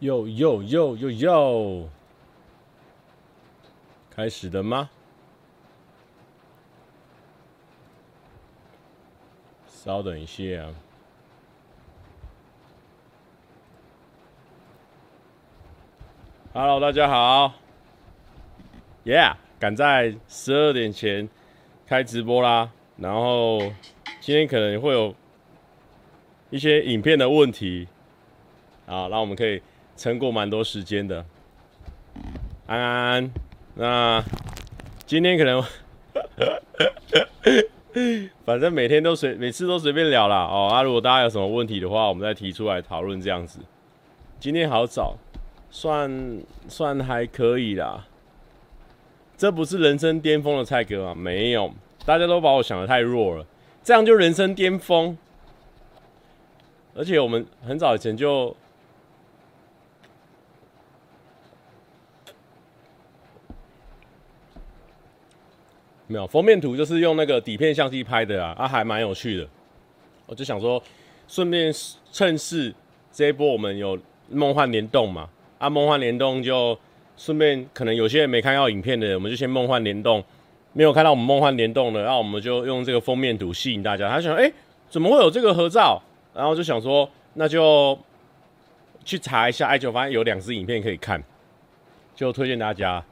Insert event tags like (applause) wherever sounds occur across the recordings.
哟哟哟哟哟，开始了吗？稍等一下啊。Hello，大家好。Yeah，赶在十二点前开直播啦。然后今天可能会有一些影片的问题啊，那我们可以。撑过蛮多时间的，安安，那今天可能，(laughs) 反正每天都随，每次都随便聊啦哦。那、啊、如果大家有什么问题的话，我们再提出来讨论这样子。今天好早，算算还可以啦。这不是人生巅峰的蔡哥吗？没有，大家都把我想得太弱了，这样就人生巅峰。而且我们很早以前就。没有封面图，就是用那个底片相机拍的啊，啊，还蛮有趣的。我就想说，顺便趁势这一波我们有梦幻联动嘛，啊，梦幻联动就顺便可能有些人没看到影片的，我们就先梦幻联动，没有看到我们梦幻联动的，然后我们就用这个封面图吸引大家。他想，哎，怎么会有这个合照？然后就想说，那就去查一下，哎，就发现有两支影片可以看，就推荐大家。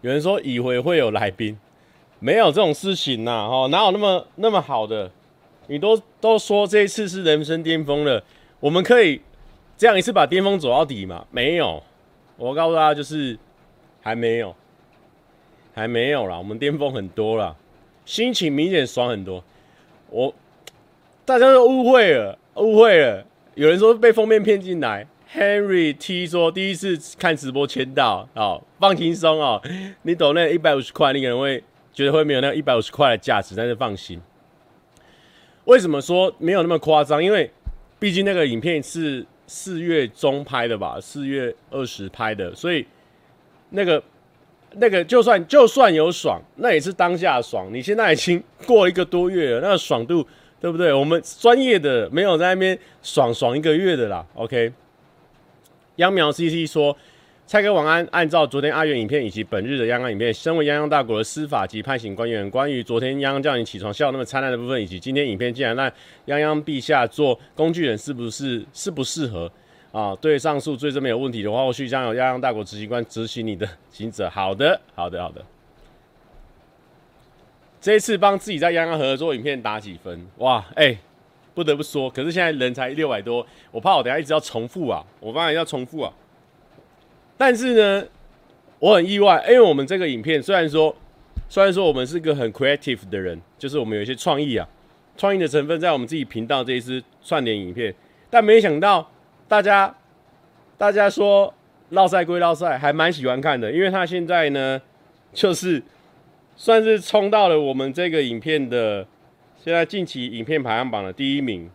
有人说以为会有来宾。没有这种事情呐，哦，哪有那么那么好的？你都都说这一次是人生巅峰了，我们可以这样一次把巅峰走到底吗？没有，我告诉大家就是还没有，还没有啦，我们巅峰很多啦，心情明显爽很多。我大家都误会了，误会了，有人说被封面骗进来，Henry T 说第一次看直播签到，哦，放轻松哦，你抖那一百五十块，你可能会。觉得会没有那一百五十块的价值，但是放心。为什么说没有那么夸张？因为毕竟那个影片是四月中拍的吧，四月二十拍的，所以那个那个就算就算有爽，那也是当下爽。你现在已经过一个多月了，那个爽度对不对？我们专业的没有在那边爽爽一个月的啦。OK，秧苗 CC 说。蔡哥晚安。按照昨天阿元影片以及本日的央央影片，身为泱泱大国的司法及判刑官员，关于昨天泱泱叫你起床笑那么灿烂的部分，以及今天影片竟然让泱泱陛下做工具人，是不是适不适合啊？对上述罪证没有问题的话，后续将由泱泱大国执行官执行你的刑责。好的，好的，好的。这一次帮自己在泱泱合作影片打几分？哇，哎、不得不说，可是现在人才六百多，我怕我等下一直要重复啊，我怕要重复啊。但是呢，我很意外，因为我们这个影片虽然说，虽然说我们是个很 creative 的人，就是我们有一些创意啊，创意的成分在我们自己频道这一支串联影片，但没想到大家，大家说绕赛归绕赛，还蛮喜欢看的，因为他现在呢，就是算是冲到了我们这个影片的现在近期影片排行榜的第一名。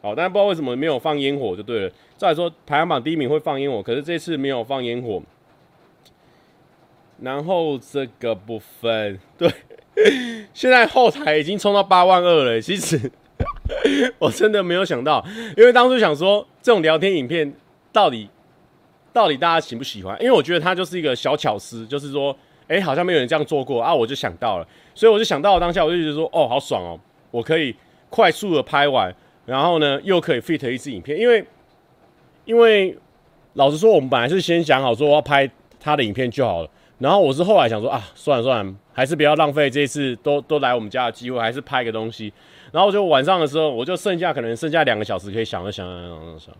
好，但是不知道为什么没有放烟火就对了。再说排行榜第一名会放烟火，可是这次没有放烟火。然后这个部分，(laughs) 对，现在后台已经冲到八万二了。其实 (laughs) 我真的没有想到，因为当初想说这种聊天影片到底到底大家喜不喜欢？因为我觉得它就是一个小巧思，就是说，哎，好像没有人这样做过啊，我就想到了，所以我就想到了当下，我就觉得说，哦，好爽哦，我可以快速的拍完。然后呢，又可以 fit 一支影片，因为，因为老实说，我们本来是先想好说我要拍他的影片就好了。然后我是后来想说啊，算了算了，还是不要浪费这一次都 (laughs) 都来我们家的机会，还是拍个东西。然后就晚上的时候，我就剩下可能剩下两个小时可以想了想想想想，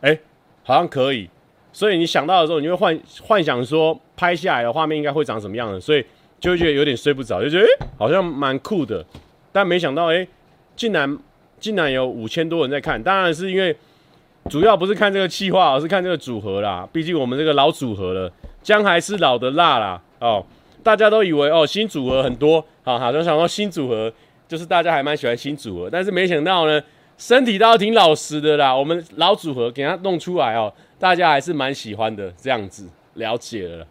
哎，好像可以。所以你想到的时候，你会幻幻想说拍下来的画面应该会长什么样的，所以就会觉得有点睡不着，就觉得哎，好像蛮酷的。但没想到哎，竟然。竟然有五千多人在看，当然是因为主要不是看这个气化，而是看这个组合啦。毕竟我们这个老组合了，姜还是老的辣啦。哦，大家都以为哦新组合很多，好好都想说新组合就是大家还蛮喜欢新组合，但是没想到呢，身体倒挺老实的啦。我们老组合给他弄出来哦，大家还是蛮喜欢的。这样子了解了。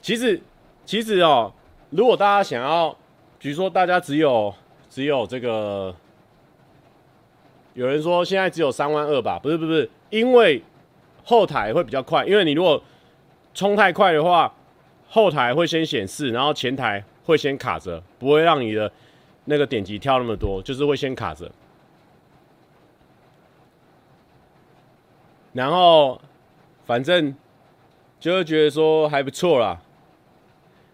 其实，其实哦，如果大家想要，比如说大家只有只有这个，有人说现在只有三万二吧？不是不是不是，因为后台会比较快，因为你如果冲太快的话，后台会先显示，然后前台会先卡着，不会让你的那个点击跳那么多，就是会先卡着。然后反正就会觉得说还不错啦。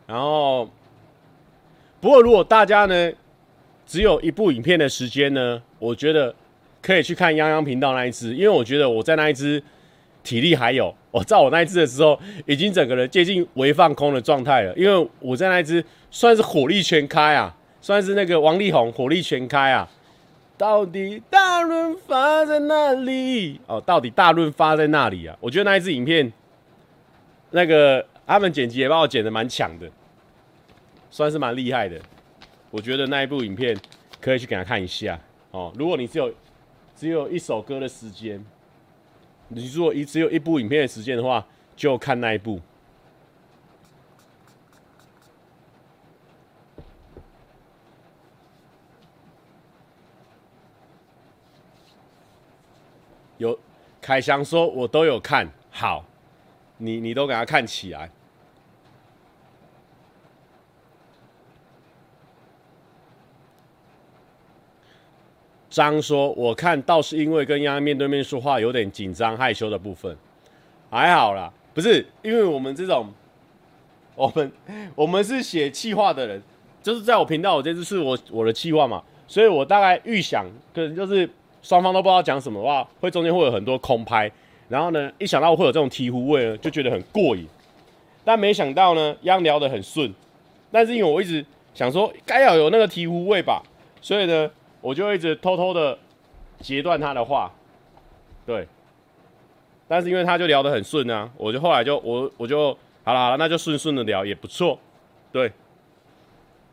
然后不过如果大家呢只有一部影片的时间呢，我觉得可以去看泱泱频道那一只，因为我觉得我在那一只体力还有。我在我那一只的时候，已经整个人接近微放空的状态了，因为我在那一只算是火力全开啊，算是那个王力宏火力全开啊。到底大润发在哪里？哦，到底大润发在哪里啊？我觉得那一支影片，那个他们剪辑也帮我剪得蛮强的，算是蛮厉害的。我觉得那一部影片可以去给他看一下哦。如果你只有只有一首歌的时间。你如果一只有一部影片的时间的话，就看那一部。有凯翔说，我都有看好，你你都给他看起来。张说：“我看倒是因为跟泱泱面对面说话有点紧张害羞的部分，还好啦，不是因为我们这种，(laughs) 我们我们是写气话的人，就是在我频道，我这次是我我的气话嘛，所以我大概预想，可能就是双方都不知道讲什么话，会中间会有很多空拍，然后呢，一想到会有这种醍醐味呢，就觉得很过瘾，但没想到呢，央聊得很顺，但是因为我一直想说该要有那个醍醐味吧，所以呢。”我就一直偷偷的截断他的话，对，但是因为他就聊得很顺啊，我就后来就我我就好了好了，那就顺顺的聊也不错，对，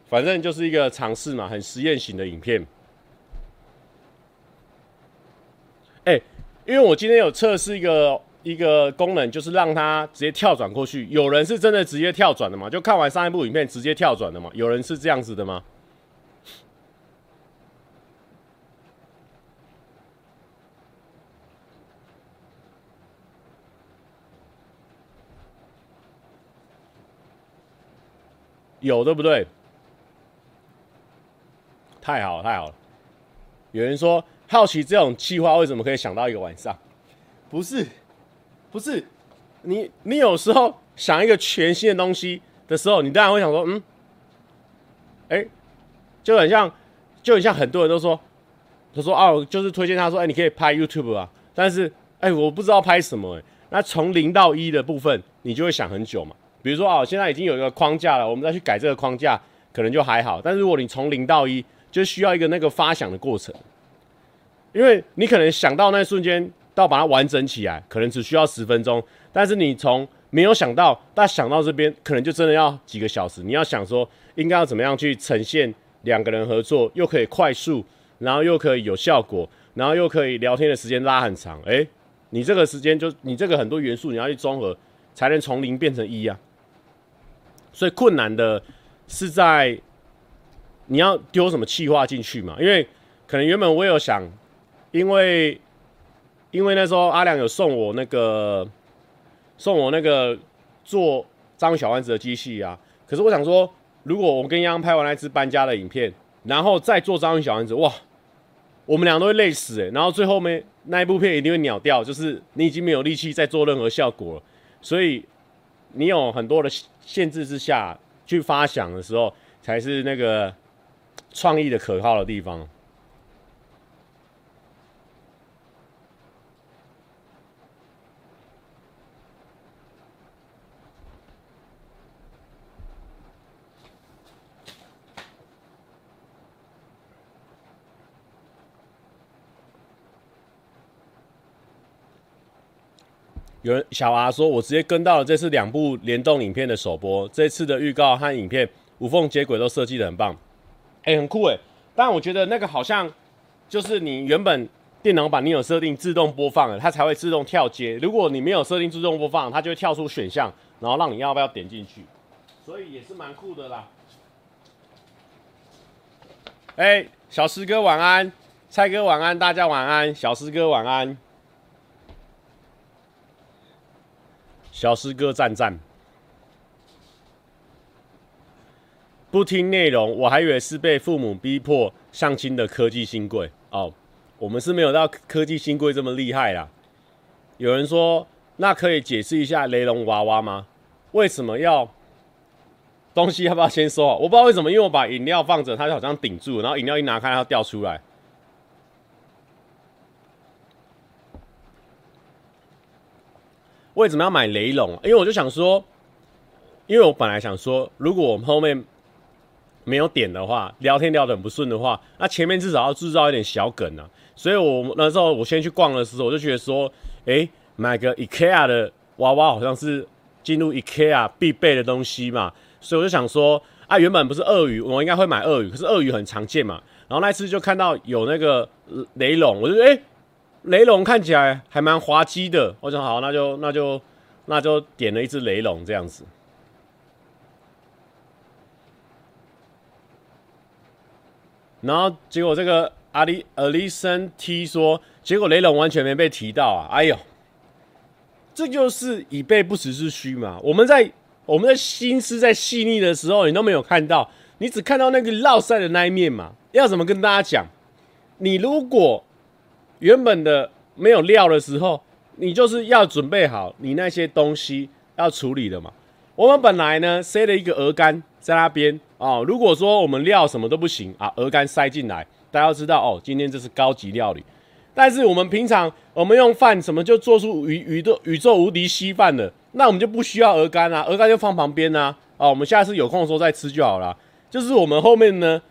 反正就是一个尝试嘛，很实验型的影片。哎、因为我今天有测试一个一个功能，就是让他直接跳转过去。有人是真的直接跳转的吗？就看完上一部影片直接跳转的吗？有人是这样子的吗？有对不对？太好了，太好了！有人说好奇这种计划为什么可以想到一个晚上？不是，不是，你你有时候想一个全新的东西的时候，你当然会想说，嗯，哎、欸，就很像，就很像很多人都说，他说哦，就是推荐他说，哎、欸，你可以拍 YouTube 啊，但是哎、欸，我不知道拍什么、欸，哎，那从零到一的部分，你就会想很久嘛。比如说啊，现在已经有一个框架了，我们再去改这个框架，可能就还好。但是如果你从零到一，就需要一个那个发想的过程，因为你可能想到那一瞬间到把它完整起来，可能只需要十分钟。但是你从没有想到到想到这边，可能就真的要几个小时。你要想说应该要怎么样去呈现两个人合作，又可以快速，然后又可以有效果，然后又可以聊天的时间拉很长。诶，你这个时间就你这个很多元素你要去综合，才能从零变成一啊。所以困难的是在你要丢什么气化进去嘛？因为可能原本我有想，因为因为那时候阿良有送我那个送我那个做章鱼小丸子的机器啊。可是我想说，如果我跟泱泱拍完那支搬家的影片，然后再做章鱼小丸子，哇，我们俩都会累死诶、欸。然后最后面那一部片一定会鸟掉，就是你已经没有力气再做任何效果了。所以你有很多的。限制之下去发想的时候，才是那个创意的可靠的地方。有人小阿说：“我直接跟到了这次两部联动影片的首播，这次的预告和影片无缝接轨都设计得很棒，哎、很酷哎。但我觉得那个好像就是你原本电脑版你有设定自动播放的，它才会自动跳接。如果你没有设定自动播放，它就会跳出选项，然后让你要不要点进去。所以也是蛮酷的啦。哎、小师哥晚安，蔡哥晚安，大家晚安，小师哥晚安，小师哥赞赞。不听内容，我还以为是被父母逼迫相亲的科技新贵哦。我们是没有到科技新贵这么厉害啦。有人说，那可以解释一下雷龙娃娃吗？为什么要东西要不要先收好？我不知道为什么，因为我把饮料放着，它就好像顶住，然后饮料一拿开，它掉出来。为什么要买雷龙？因为我就想说，因为我本来想说，如果我们后面。没有点的话，聊天聊得很不顺的话，那前面至少要制造一点小梗啊。所以我那时候我先去逛的时候，我就觉得说，诶，买个 IKEA 的娃娃好像是进入 IKEA 必备的东西嘛。所以我就想说，啊，原本不是鳄鱼，我应该会买鳄鱼，可是鳄鱼很常见嘛。然后那次就看到有那个雷龙，我就觉得，诶，雷龙看起来还蛮滑稽的。我想好，那就那就那就点了一只雷龙这样子。然后结果这个阿里阿里森 T 说，结果雷龙完全没被提到啊！哎呦，这就是以备不时之需嘛。我们在我们的心思在细腻的时候，你都没有看到，你只看到那个烙赛的那一面嘛。要怎么跟大家讲？你如果原本的没有料的时候，你就是要准备好你那些东西要处理的嘛。我们本来呢塞了一个鹅肝在那边。哦，如果说我们料什么都不行啊，鹅肝塞进来，大家知道哦，今天这是高级料理。但是我们平常我们用饭什么就做出宇宇宙宇宙无敌稀饭了，那我们就不需要鹅肝啊，鹅肝就放旁边啊。哦，我们下次有空的时候再吃就好了。就是我们后面呢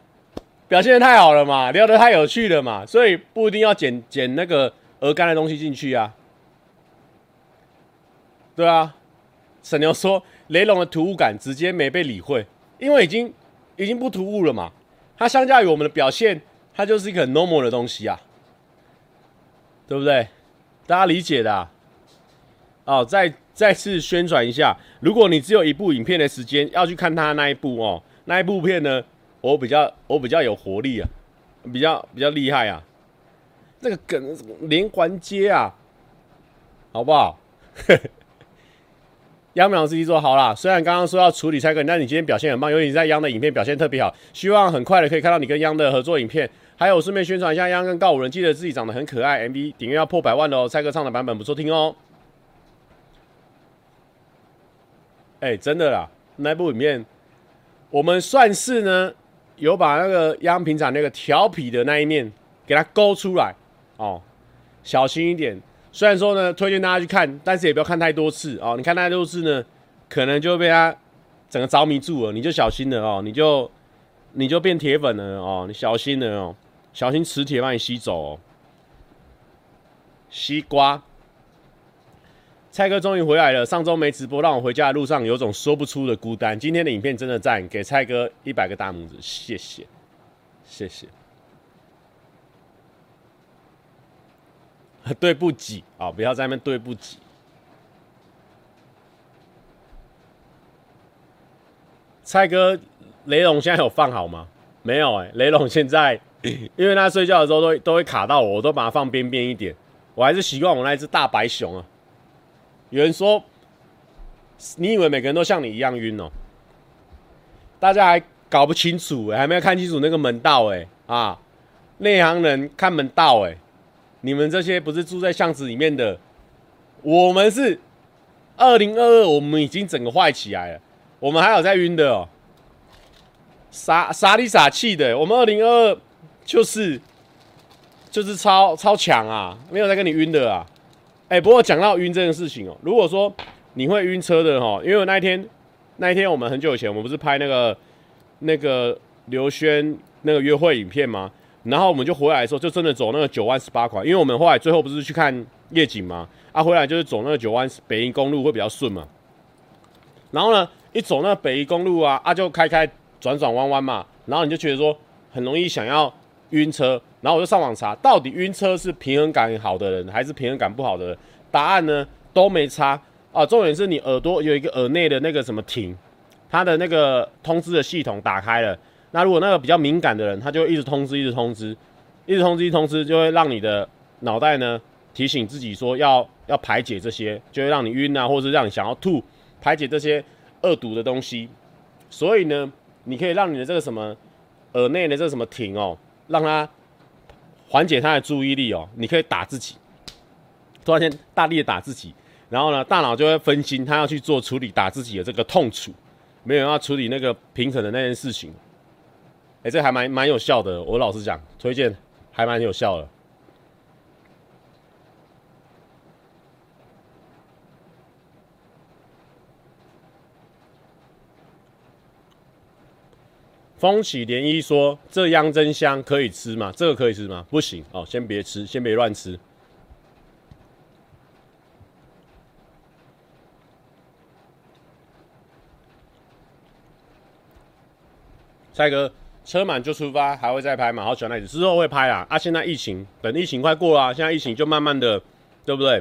表现得太好了嘛，聊得太有趣了嘛，所以不一定要捡捡那个鹅肝的东西进去啊。对啊，沈牛说雷龙的突兀感直接没被理会，因为已经。已经不突兀了嘛？它相较于我们的表现，它就是一个很 normal 的东西啊，对不对？大家理解的啊。哦，再再次宣传一下，如果你只有一部影片的时间要去看它那一部哦，那一部片呢，我比较我比较有活力啊，比较比较厉害啊，那个梗连环接啊，好不好？(laughs) 央淼司机说好啦，虽然刚刚说要处理蔡哥，但你今天表现很棒，尤其你在央的影片表现特别好，希望很快的可以看到你跟央的合作影片。还有顺便宣传一下，央跟告五人记得自己长得很可爱，MV 顶阅要破百万的哦，蔡哥唱的版本不错听哦。哎、真的啦，那部里面我们算是呢有把那个央平厂那个调皮的那一面给它勾出来哦，小心一点。虽然说呢，推荐大家去看，但是也不要看太多次哦。你看太多次呢，可能就被他整个着迷住了，你就小心了哦，你就你就变铁粉了哦，你小心了哦，小心磁铁把你吸走哦。西瓜，蔡哥终于回来了，上周没直播，让我回家的路上有种说不出的孤单。今天的影片真的赞，给蔡哥一百个大拇指，谢谢，谢谢。对不起啊！不要在那边对不起。蔡哥，雷龙现在有放好吗？没有哎、雷龙现在因为他睡觉的时候都都会卡到我，我都把它放边边一点。我还是习惯我那只大白熊啊。有人说，你以为每个人都像你一样晕哦？大家还搞不清楚、还没有看清楚那个门道哎、啊！内行人看门道哎、你们这些不是住在巷子里面的，我们是二零二二，我们已经整个坏起来了，我们还有在晕的哦，傻傻里傻气的，我们二零二二就是就是超超强啊，没有在跟你晕的啊，哎、不过讲到晕这件事情哦，如果说你会晕车的哈，因为我那一天那一天我们很久以前，我们不是拍那个那个刘轩那个约会影片吗？然后我们就回来的时候，就真的走那个九弯十八拐，因为我们后来最后不是去看夜景吗？啊，回来就是走那个九弯北宜公路会比较顺嘛。然后呢，一走那北宜公路啊，啊就开开转转弯弯嘛，然后你就觉得说很容易想要晕车。然后我就上网查，到底晕车是平衡感好的人还是平衡感不好的人？答案呢都没差啊。重点是你耳朵有一个耳内的那个什么停，它的那个通知的系统打开了。那如果那个比较敏感的人，他就一直通知，一直通知，一直通知，一直通知，就会让你的脑袋呢提醒自己说要要排解这些，就会让你晕啊，或者是让你想要吐，排解这些恶毒的东西。所以呢，你可以让你的这个什么耳内的这个什么停哦，让它缓解他的注意力哦。你可以打自己，突然间大力的打自己，然后呢，大脑就会分心，他要去做处理打自己的这个痛楚，没有要处理那个平衡的那件事情。哎、这还蛮蛮有效的。我老实讲，推荐还蛮有效的。风起涟漪说：“这样真香，可以吃吗？这个可以吃吗？不行哦，先别吃，先别乱吃。”蔡哥。车满就出发，还会再拍吗？好喜欢那一次，之后会拍啊！啊，现在疫情，等疫情快过了啊，现在疫情就慢慢的，对不对？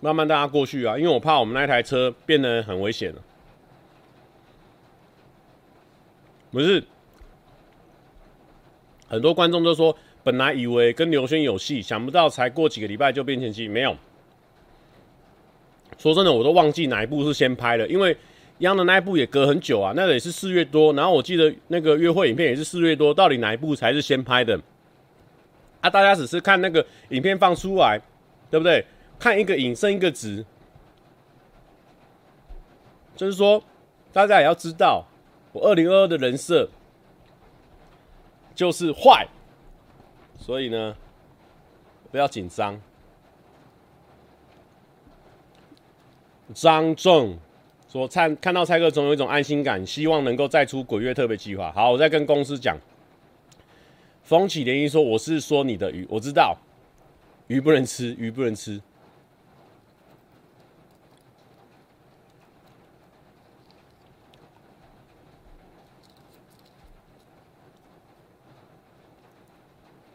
慢慢大家过去啊，因为我怕我们那台车变得很危险了。不是，很多观众都说，本来以为跟刘轩有戏，想不到才过几个礼拜就变前妻，没有。说真的，我都忘记哪一部是先拍的，因为。一样的那一部也隔很久啊，那个也是四月多，然后我记得那个约会影片也是四月多，到底哪一部才是先拍的？啊，大家只是看那个影片放出来，对不对？看一个影胜一个值，就是说大家也要知道，我二零二二的人设就是坏，所以呢，不要紧张。张正。说看看到蔡哥总有一种安心感，希望能够再出鬼月特别计划。好，我再跟公司讲。风起涟漪说：“我是说你的鱼，我知道鱼不能吃，鱼不能吃。”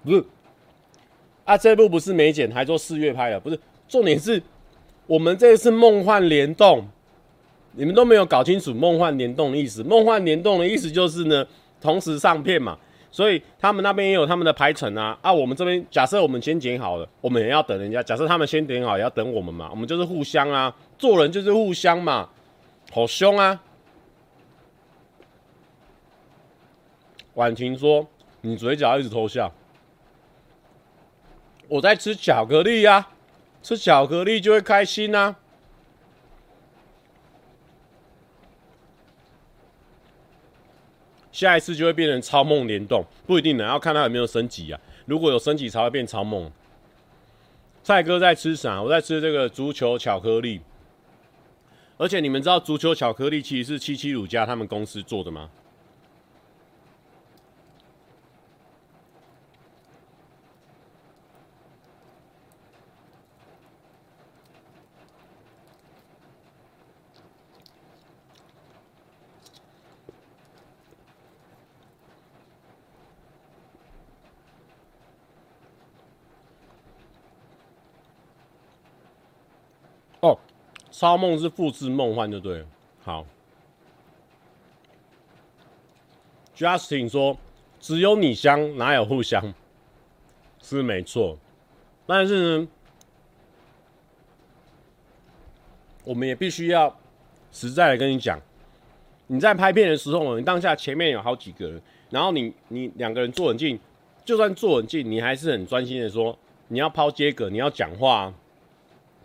不是啊，这部不是没剪，还说四月拍的，不是。重点是我们这次梦幻联动。你们都没有搞清楚梦幻联动的意思。梦幻联动的意思就是呢，同时上片嘛，所以他们那边也有他们的排程啊。啊，我们这边假设我们先剪好了，我们也要等人家。假设他们先点好，也要等我们嘛。我们就是互相啊，做人就是互相嘛。好凶啊！婉晴说：“你嘴角一直偷笑。”我在吃巧克力呀、吃巧克力就会开心啊。下一次就会变成超梦联动，不一定呢，要看它有没有升级啊。如果有升级，才会变超梦。蔡哥在吃啥？我在吃这个足球巧克力。而且你们知道足球巧克力其实是七七乳加他们公司做的吗？哦，超梦是复制梦幻就对了。好，Justin 说只有你香，哪有互相？是没错，但是呢，我们也必须要实在的跟你讲，你在拍片的时候，你当下前面有好几个人，然后你你两个人坐很近，就算坐很近，你还是很专心的说，你要抛接梗，你要讲话。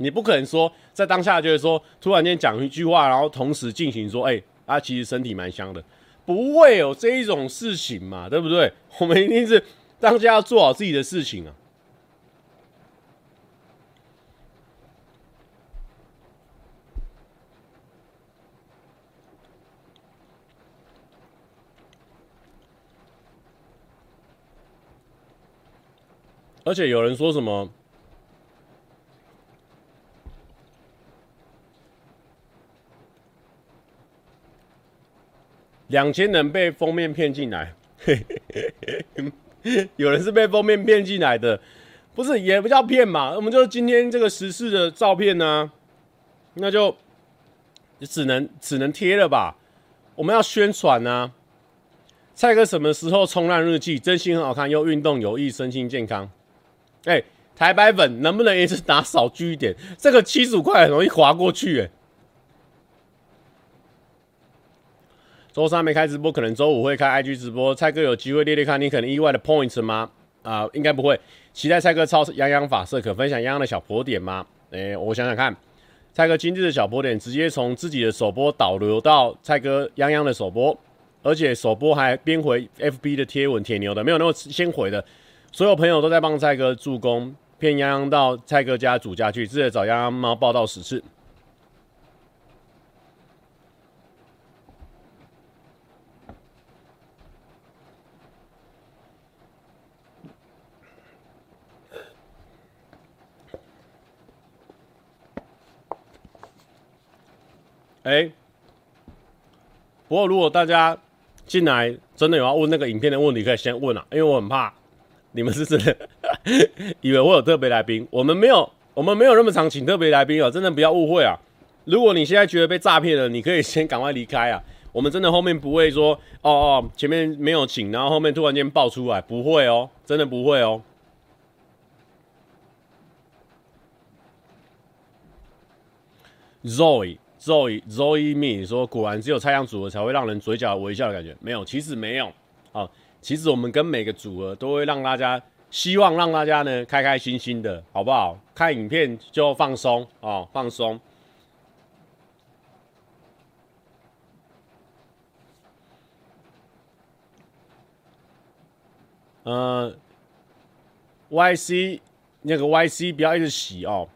你不可能说在当下就是说突然间讲一句话，然后同时进行说，哎、欸，啊，其实身体蛮香的，不会有这一种事情嘛，对不对？我们一定是当下要做好自己的事情啊。而且有人说什么？两千人被封面骗进来，(laughs) 有人是被封面骗进来的，不是也不叫骗嘛？我们就今天这个时事的照片呢、那就只能只能贴了吧？我们要宣传呢、啊，蔡哥什么时候冲浪日记？真心很好看，又运动有益，身心健康。哎、欸，台白粉能不能一次打少聚一点？这个七十五块很容易滑过去、欸。哎，周三没开直播，可能周五会开 IG 直播。蔡哥有机会列列看，你可能意外的 points 吗？啊、呃，应该不会。期待蔡哥抄洋洋法色，可分享洋洋的小波点吗？哎、我想想看。蔡哥今日的小波点直接从自己的首播导流到蔡哥泱泱的首播，而且首播还编回 FB 的贴文，铁牛的没有那么先回的，所有朋友都在帮蔡哥助攻，骗泱泱到蔡哥家主家去，直接找泱泱猫报到十次。哎、不过如果大家进来真的有要问那个影片的问题，可以先问啊，因为我很怕你们是真的 (laughs) 以为我有特别来宾，我们没有，我们没有那么常请特别来宾啊，真的不要误会啊。如果你现在觉得被诈骗了，你可以先赶快离开啊。我们真的后面不会说哦哦，前面没有请，然后后面突然间爆出来，不会哦，真的不会哦。Zoe。Zoe Zoe Me 说：“果然只有蔡阳组合才会让人嘴角微笑的感觉，没有，其实没有啊。其实我们跟每个组合都会让大家希望让大家呢开开心心的，好不好？看影片就放松啊，放松。呃，YC 那个 YC 不要一直洗哦。”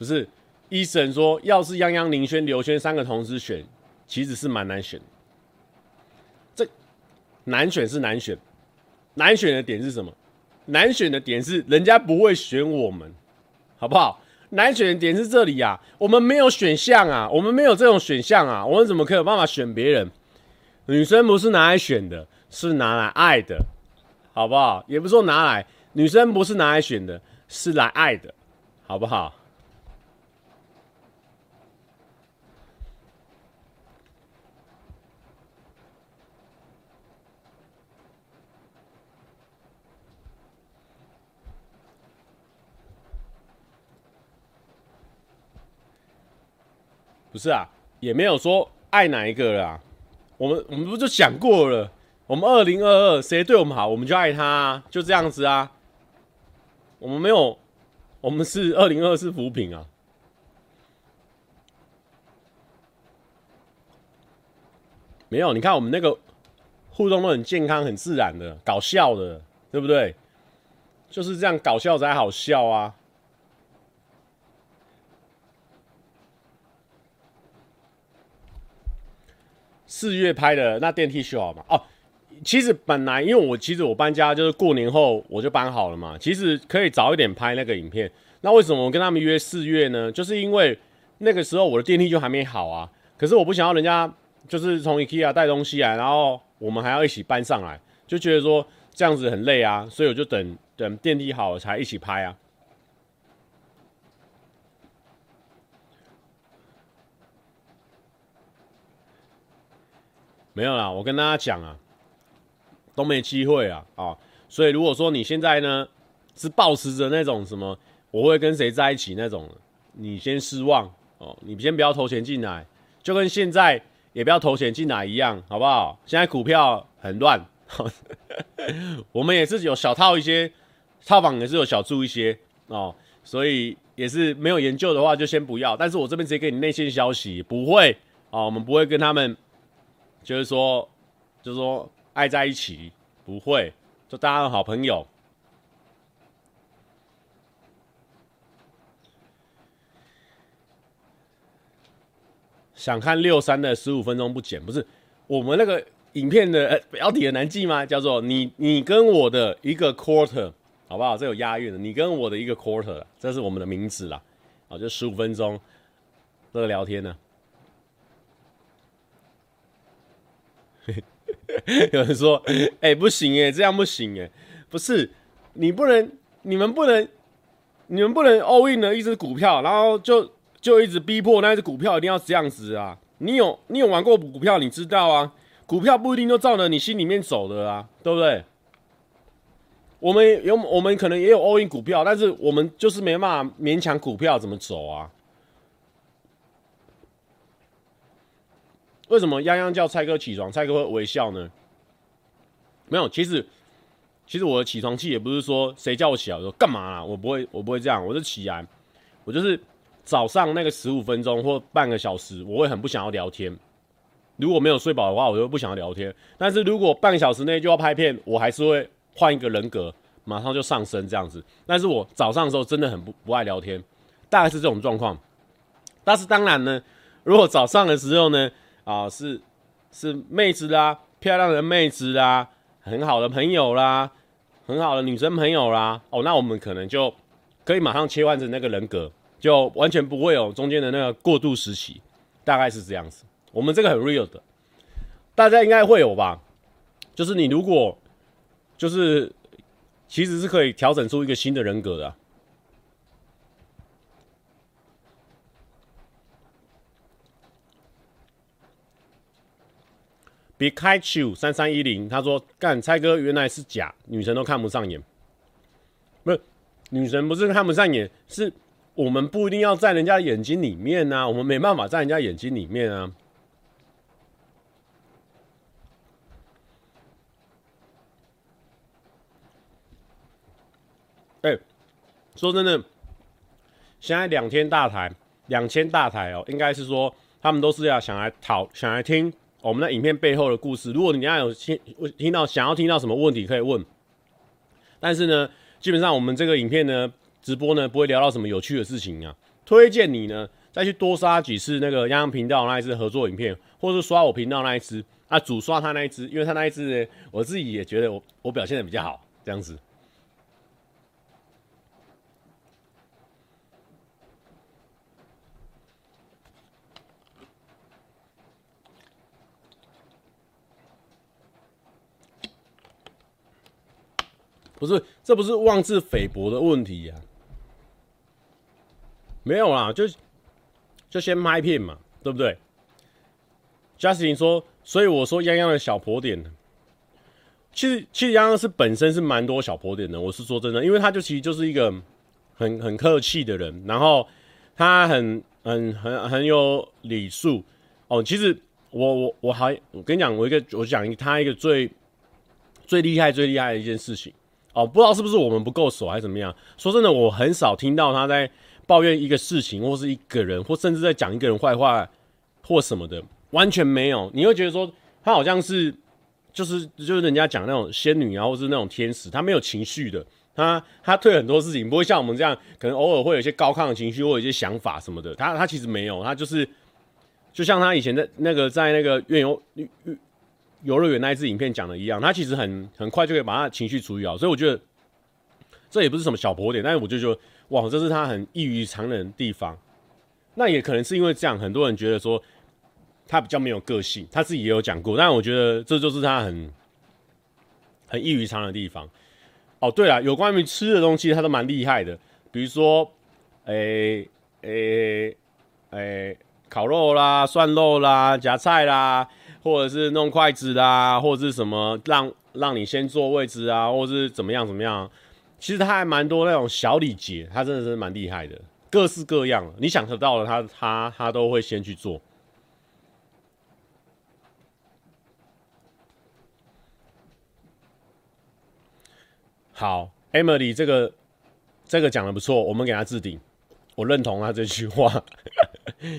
不是，医生说，要是泱泱、林轩、刘轩三个同时选，其实是蛮难选。这难选是难选，难选的点是什么？难选的点是人家不会选我们，好不好？难选的点是这里、啊，我们没有选项啊，我们没有这种选项啊，我们怎么可以有办法选别人？女生不是拿来选的，是拿来爱的，好不好？也不是说拿来，女生不是拿来选的，是来爱的，好不好？不是啊，也没有说爱哪一个啦。我们我们不就讲过了？我们二零二二谁对我们好，我们就爱他啊，就这样子啊。我们没有，我们是二零二二是扶贫啊。没有，你看我们那个互动都很健康、很自然的、搞笑的，对不对？就是这样搞笑才好笑啊。四月拍的那电梯修好吗？哦，其实本来因为我其实我搬家就是过年后我就搬好了嘛，其实可以早一点拍那个影片。那为什么我跟他们约四月呢？就是因为那个时候我的电梯就还没好啊。可是我不想要人家就是从 IKEA 带东西来，然后我们还要一起搬上来，就觉得说这样子很累啊，所以我就等等电梯好了才一起拍啊。没有啦，我跟大家讲啊，都没机会啊啊！所以如果说你现在呢是抱持着那种什么我会跟谁在一起那种，你先失望哦，你先不要投钱进来，就跟现在也不要投钱进来一样，好不好？现在股票很乱，(laughs) 我们也是有小套一些，套房也是有小注一些哦，所以也是没有研究的话就先不要。但是我这边直接给你内线消息，不会啊，我们不会跟他们。就是说，就是说，爱在一起不会，就大家好朋友。想看六三的十五分钟不剪，不是我们那个影片的标题很难记吗？叫做你你跟我的一个 quarter，好不好？这有押韵的，你跟我的一个 quarter，这是我们的名字啦。好，就十五分钟这个聊天呢。(laughs) 有人说：“哎、不行哎，这样不行哎，不是你不能，你们不能，你们不能 all in 了一只股票，然后就就一直逼迫那只股票一定要这样子啊！你有你有玩过股票，你知道啊，股票不一定都照着你心里面走的啊，对不对？我们有我们可能也有 all in 股票，但是我们就是没办法勉强股票怎么走啊？为什么泱泱叫蔡哥起床，蔡哥会微笑呢？没有，其实其实我的起床气也不是说谁叫我起来，我说干嘛啊？我不会，我不会这样，我就起来，我就是。早上那个十五分钟或半个小时，我会很不想要聊天。如果没有睡饱的话，我就不想要聊天。但是如果半个小时内就要拍片，我还是会换一个人格，马上就上升这样子。但是我早上的时候真的很不不爱聊天，大概是这种状况。但是当然呢，如果早上的时候呢，啊是是妹子啦，漂亮的妹子啦，很好的朋友啦，很好的女生朋友啦，哦，那我们可能就可以马上切换成那个人格。就完全不会有中间的那个过渡时期，大概是这样子。我们这个很 real 的，大家应该会有吧？就是你如果就是其实是可以调整出一个新的人格的。Pikachu 三三一零他说：“干蔡哥原来是假，女神都看不上眼。不是女神不是看不上眼，是。”我们不一定要在人家眼睛里面呐、啊，我们没办法在人家眼睛里面啊。哎，说真的，现在两千大台，两千大台哦，应该是说他们都是要想来讨，想来听我们的影片背后的故事。如果你要有听听到想要听到什么问题，可以问。但是呢，基本上我们这个影片呢。直播呢，不会聊到什么有趣的事情啊，推荐你呢再去多刷几次那个央央频道那一支合作影片，或是刷我频道那一支啊，主刷他那一支，因为他那一支呢，我自己也觉得我我表现的比较好，这样子。不是，这不是妄自菲薄的问题呀、没有啦，就就先拍片嘛，对不对？Justin 说，所以我说泱泱的小婆点，其实其实泱泱是本身是蛮多小婆点的。我是说真的，因为他就其实就是一个很很客气的人，然后他很很很很有礼数哦。其实我我我还我跟你讲，我一个我讲他一个最最厉害最厉害的一件事情哦，不知道是不是我们不够熟还是怎么样？说真的，我很少听到他在。抱怨一个事情，或是一个人，或甚至在讲一个人坏话，或什么的，完全没有。你会觉得说他好像是，就是就是人家讲那种仙女啊，或是那种天使，他没有情绪的，他他对很多事情不会像我们这样，可能偶尔会有一些高亢的情绪，或有一些想法什么的。他他其实没有，他就是就像他以前在那个在那个园游游乐园那一支影片讲的一样，他其实很很快就可以把他情绪处理好。所以我觉得这也不是什么小婆点，但是我就觉得。哇，这是他很异于常人的地方。那也可能是因为这样，很多人觉得说他比较没有个性。他自己也有讲过，但我觉得这就是他很很异于常人的地方。哦，对了，有关于吃的东西，他都蛮厉害的。比如说，诶诶诶，烤肉啦、涮肉啦、夹菜啦，或者是弄筷子啦，或者是什么让让你先坐位置啊，或者是怎么样怎么样。其实他还蛮多那种小礼节，他真的是蛮厉害的，各式各样，你想得到的他，他他都会先去做。好，Emily 这个这个讲的不错，我们给他置顶，我认同他这句话。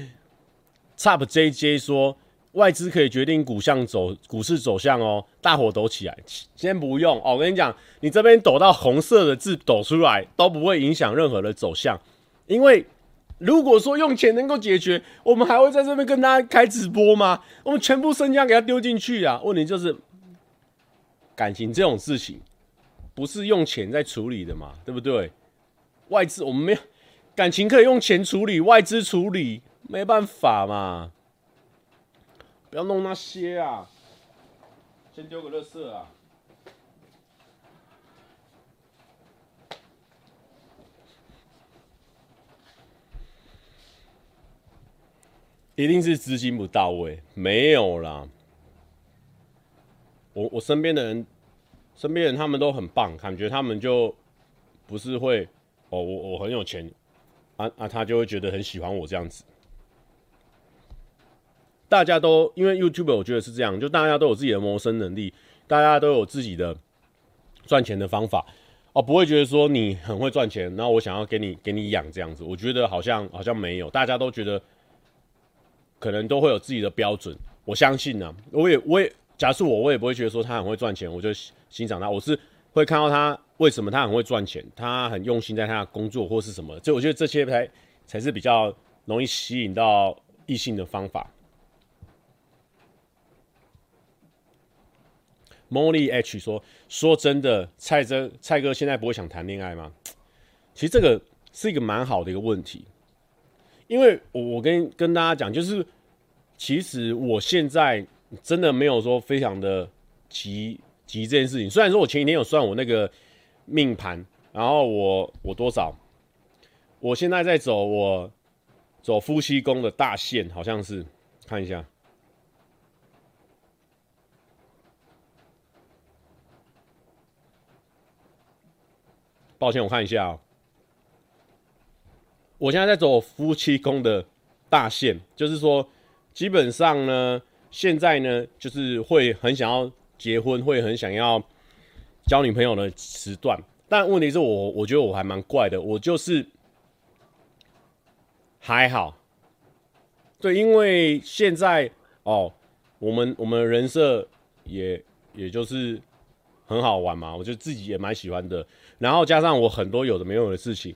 (laughs) Top JJ 说。外资可以决定股向走股市走向哦，大伙抖起来。先不用哦，我跟你讲，你这边抖到红色的字抖出来都不会影响任何的走向，因为如果说用钱能够解决，我们还会在这边跟大家开直播吗？我们全部身家给他丢进去啊！问题就是感情这种事情不是用钱在处理的嘛，对不对？外资我们没有感情可以用钱处理，外资处理没办法嘛。不要弄那些啊！先丢个垃圾啊！一定是资金不到位，没有啦。我我身边的人，身边人他们都很棒，感觉他们就不是会哦，我我很有钱，啊啊，他就会觉得很喜欢我这样子。大家都因为 YouTube，我觉得是这样，就大家都有自己的谋生能力，大家都有自己的赚钱的方法哦，不会觉得说你很会赚钱，然后我想要给你给你养这样子。我觉得好像好像没有，大家都觉得可能都会有自己的标准。我相信呢、我也我也假设我我也不会觉得说他很会赚钱，我就欣赏他。我是会看到他为什么他很会赚钱，他很用心在他的工作或是什么，就我觉得这些才才是比较容易吸引到异性的方法。Molly H 说：“说真的，蔡真蔡哥现在不会想谈恋爱吗？其实这个是一个蛮好的一个问题，因为我我跟跟大家讲，就是其实我现在真的没有说非常的急急这件事情。虽然说我前几天有算我那个命盘，然后我我多少，我现在在走我走夫妻宫的大限，好像是看一下。”抱歉，我看一下哦。我现在在走夫妻宫的大限，就是说，基本上呢，现在呢，就是会很想要结婚，会很想要交女朋友的时段。但问题是我，我觉得我还蛮怪的，我就是还好。对，因为现在哦，我们我们人设也也就是。很好玩嘛，我就自己也蛮喜欢的。然后加上我很多有的没有的事情，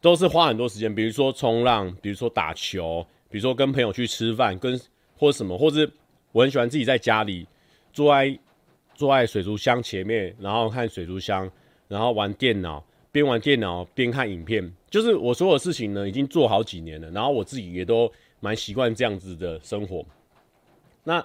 都是花很多时间，比如说冲浪，比如说打球，比如说跟朋友去吃饭，跟或什么，或是我很喜欢自己在家里坐在坐在水族箱前面，然后看水族箱，然后玩电脑，边玩电脑边看影片。就是我所有事情呢，已经做好几年了，然后我自己也都蛮习惯这样子的生活。那。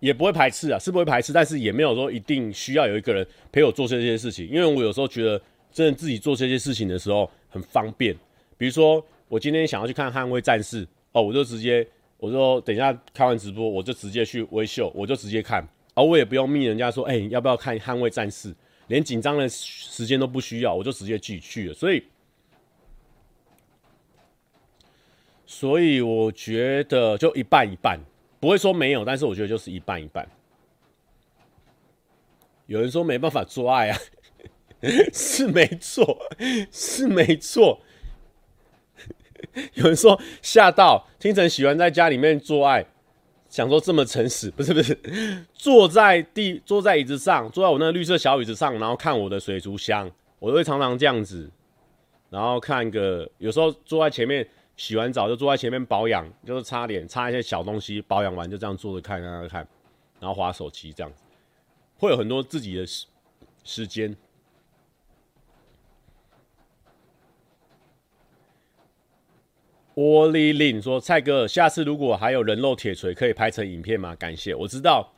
也不会排斥啊，是不会排斥，但是也没有说一定需要有一个人陪我做这些事情，因为我有时候觉得真的自己做这些事情的时候很方便。比如说我今天想要去看《捍卫战士》，哦，我就直接我说等一下开完直播，我就直接去微秀，我就直接看，而我也不用命人家说，哎，要不要看《捍卫战士》，连紧张的时间都不需要，我就直接自己去了。所以，所以我觉得就一半一半。不会说没有，但是我觉得就是一半一半。有人说没办法做爱啊，(laughs) 是没错，是没错。有人说吓到，听成喜欢在家里面做爱，想说这么诚实，不是不是，坐在地，坐在椅子上，坐在我那个绿色小椅子上，然后看我的水族箱，我都会常常这样子，然后看个，有时候坐在前面。洗完澡就坐在前面保养，就是擦脸、擦一些小东西，保养完就这样坐着看，看，看，然后滑手机这样子，会有很多自己的时时间。沃利林说：“蔡哥，下次如果还有人肉铁锤，可以拍成影片吗？感谢。”我知道，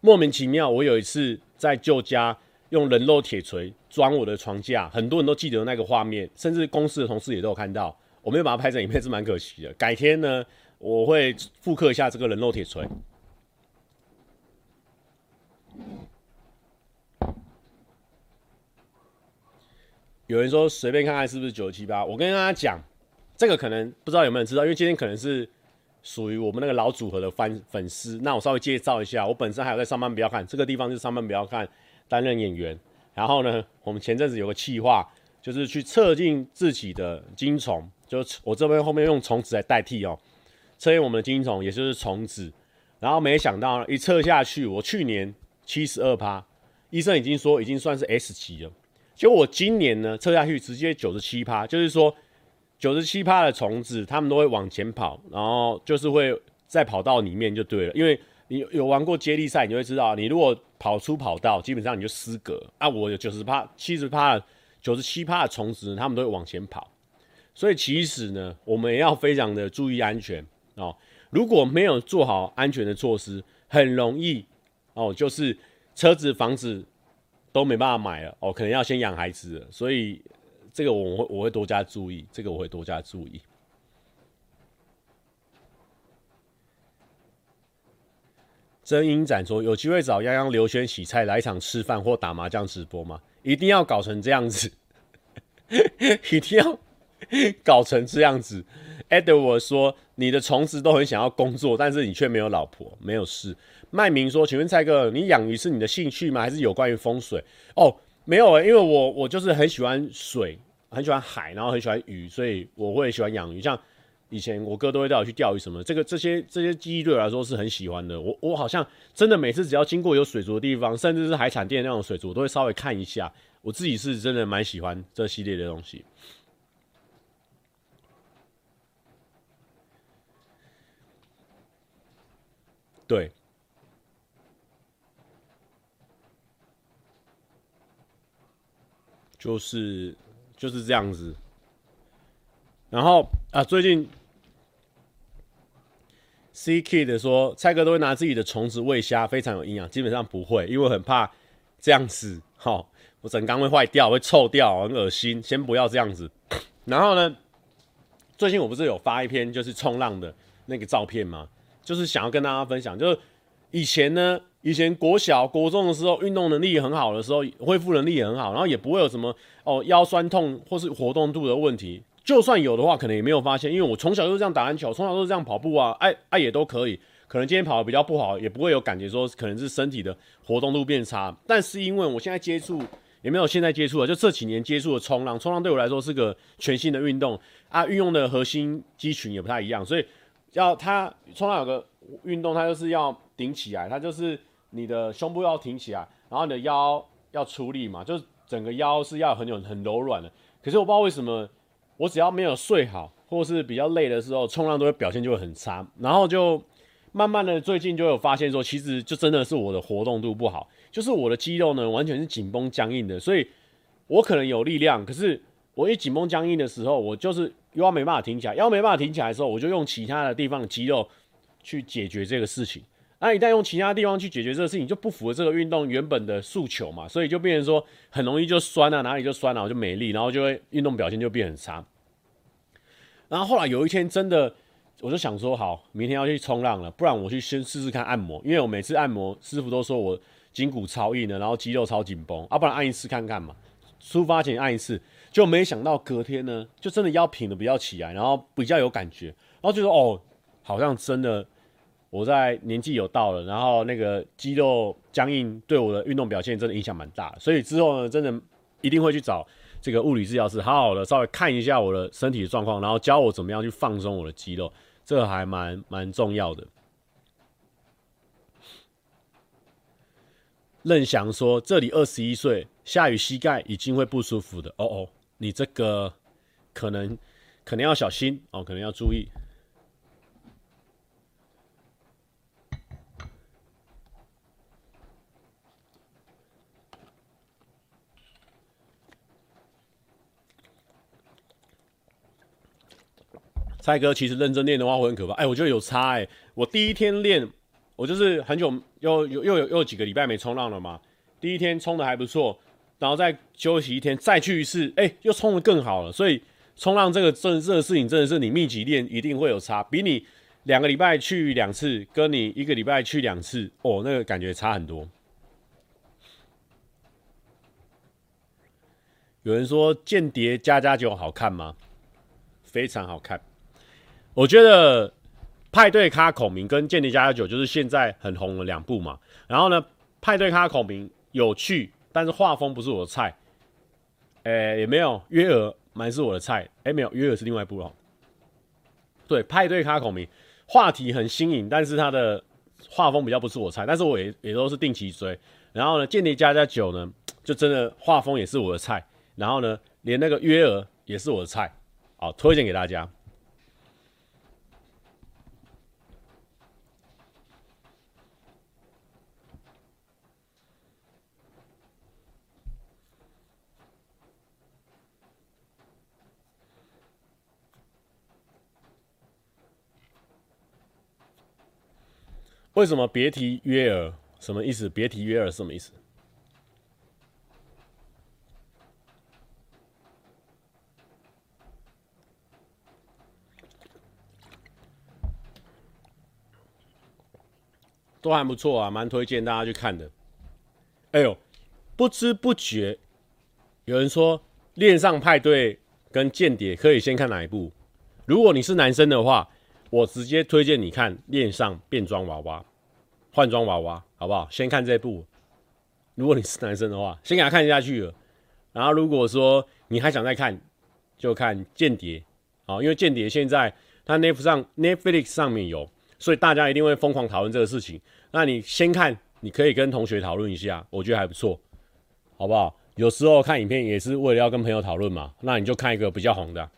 莫名其妙，我有一次在旧家用人肉铁锤装我的床架，很多人都记得那个画面，甚至公司的同事也都有看到。我没有把它拍成影片，是蛮可惜的。改天呢，我会复刻一下这个人肉铁锤。有人说随便看看是不是九七八，我跟大家讲，这个可能不知道有没有人知道，因为今天可能是属于我们那个老组合的 fan 粉丝。那我稍微介绍一下，我本身还有在上班不要看这个地方，是上班不要看担任演员。然后呢，我们前阵子有个企划，就是去测进自己的精虫。就我这边后面用虫子来代替哦，测验我们的精虫，也就是虫子。然后没想到一测下去，我去年七十二趴，医生已经说已经算是 S 级了。结果我今年呢测下去直接九十七趴，就是说九十七趴的虫子，它们都会往前跑，然后就是会在跑道里面就对了。因为你有玩过接力赛，你就会知道，你如果跑出跑道，基本上你就失格啊。我有九十趴、七十趴、九十七趴的虫子，他们都会往前跑。所以其实呢，我们也要非常的注意安全哦。如果没有做好安全的措施，很容易哦，就是车子、房子都没办法买了哦，可能要先养孩子了。所以这个我会我会多加注意，这个我会多加注意。真英展说有机会找泱泱刘轩洗菜来一场吃饭或打麻将直播吗？一定要搞成这样子，(laughs) 一定要 (laughs) 搞成这样子。Edward 说你的虫子都很想要工作，但是你却没有老婆，没有事。麦明说，请问蔡哥，你养鱼是你的兴趣吗？还是有关于风水？哦，没有诶、因为我我就是很喜欢水，很喜欢海，然后很喜欢鱼，所以我会喜欢养鱼，像。以前我哥都会带我去钓鱼什么，这个这些这些记忆对我来说是很喜欢的。我我好像真的每次只要经过有水族的地方，甚至是海产店那种水族，我都会稍微看一下。我自己是真的蛮喜欢这系列的东西。对，就是就是这样子。然后啊，最近。C Kid 说：“蔡哥都会拿自己的虫子喂虾，非常有营养。基本上不会，因为很怕这样子，哈，我整缸会坏掉，会臭掉，很恶心。先不要这样子。然后呢，最近我不是有发一篇就是冲浪的那个照片吗？就是想要跟大家分享，就是以前呢，以前国小、国中的时候，运动能力很好的时候，恢复能力也很好，然后也不会有什么哦腰酸痛或是活动度的问题。”就算有的话，可能也没有发现，因为我从小就是这样打篮球，从小都是这样跑步啊，哎哎也都可以。可能今天跑得比较不好，也不会有感觉说可能是身体的活动度变差。但是因为我现在接触，也没有现在接触了，就这几年接触的冲浪，冲浪对我来说是个全新的运动啊，运用的核心肌群也不太一样，所以要它冲浪有个运动，它就是要顶起来，它就是你的胸部要挺起来，然后你的腰要出力嘛，就是整个腰是要很有很柔软的。可是我不知道为什么。我只要没有睡好，或是比较累的时候，冲浪都会表现就会很差。然后就慢慢的最近就有发现说，其实就真的是我的活动度不好，就是我的肌肉呢完全是紧绷僵硬的。所以我可能有力量，可是我一紧绷僵硬的时候，我就是腰没办法挺起来。腰没办法挺起来的时候，我就用其他的地方的肌肉去解决这个事情。那一旦用其他地方去解决这个事情，就不符合这个运动原本的诉求嘛，所以就变成说很容易就酸啊，哪里就酸了，然后就没力，然后就会运动表现就变很差。然后后来有一天真的，我就想说好，明天要去冲浪了，不然我去先试试看按摩，因为我每次按摩师傅都说我筋骨超硬的，然后肌肉超紧绷，啊，不然按一次看看嘛。出发前按一次，就没想到隔天呢，就真的腰挺的比较起来，然后比较有感觉，然后就说哦，好像真的。我在年纪有到了，然后那个肌肉僵硬对我的运动表现真的影响蛮大，所以之后呢，真的一定会去找这个物理治疗师，好好的稍微看一下我的身体状况，然后教我怎么样去放松我的肌肉，这个还蛮蛮重要的。任翔说：“这里二十一岁，下雨膝盖已经会不舒服的。”哦哦，你这个可能可能要小心哦，可能要注意。蔡哥，其实认真练的话会很可怕。哎、我觉得有差哎、我第一天练，我就是很久又又又有又有几个礼拜没冲浪了嘛。第一天冲的还不错，然后再休息一天，再去一次，哎、又冲的更好了。所以冲浪这个这这个事情真的是你密集练一定会有差，比你两个礼拜去两次，跟你一个礼拜去两次，哦，那个感觉差很多。有人说《间谍加加酒》好看吗？非常好看。我觉得派对咖孔明跟间谍加加酒就是现在很红的两部嘛。然后呢，派对咖孔明有趣，但是画风不是我的菜。诶、也没有约尔蛮是我的菜。诶、没有约尔是另外一部哦。对，派对咖孔明话题很新颖，但是他的画风比较不是我的菜。但是我也也都是定期追。然后呢，间谍家家酒呢，就真的画风也是我的菜。然后呢，连那个约尔也是我的菜。好，推荐给大家。为什么别提约尔？什么意思？别提约尔什么意思？都还不错啊，蛮推荐大家去看的。哎呦，不知不觉有人说《恋上派对》跟《间谍》可以先看哪一部？如果你是男生的话，我直接推荐你看《恋上变装娃娃》、换装娃娃，好不好？先看这部。如果你是男生的话，先给他看下去了。然后如果说你还想再看，就看《间谍》啊，因为《间谍》现在它 Netflix 上 Netflix 上面有。所以大家一定会疯狂讨论这个事情。那你先看，你可以跟同学讨论一下，我觉得还不错，好不好？有时候看影片也是为了要跟朋友讨论嘛。那你就看一个比较红的。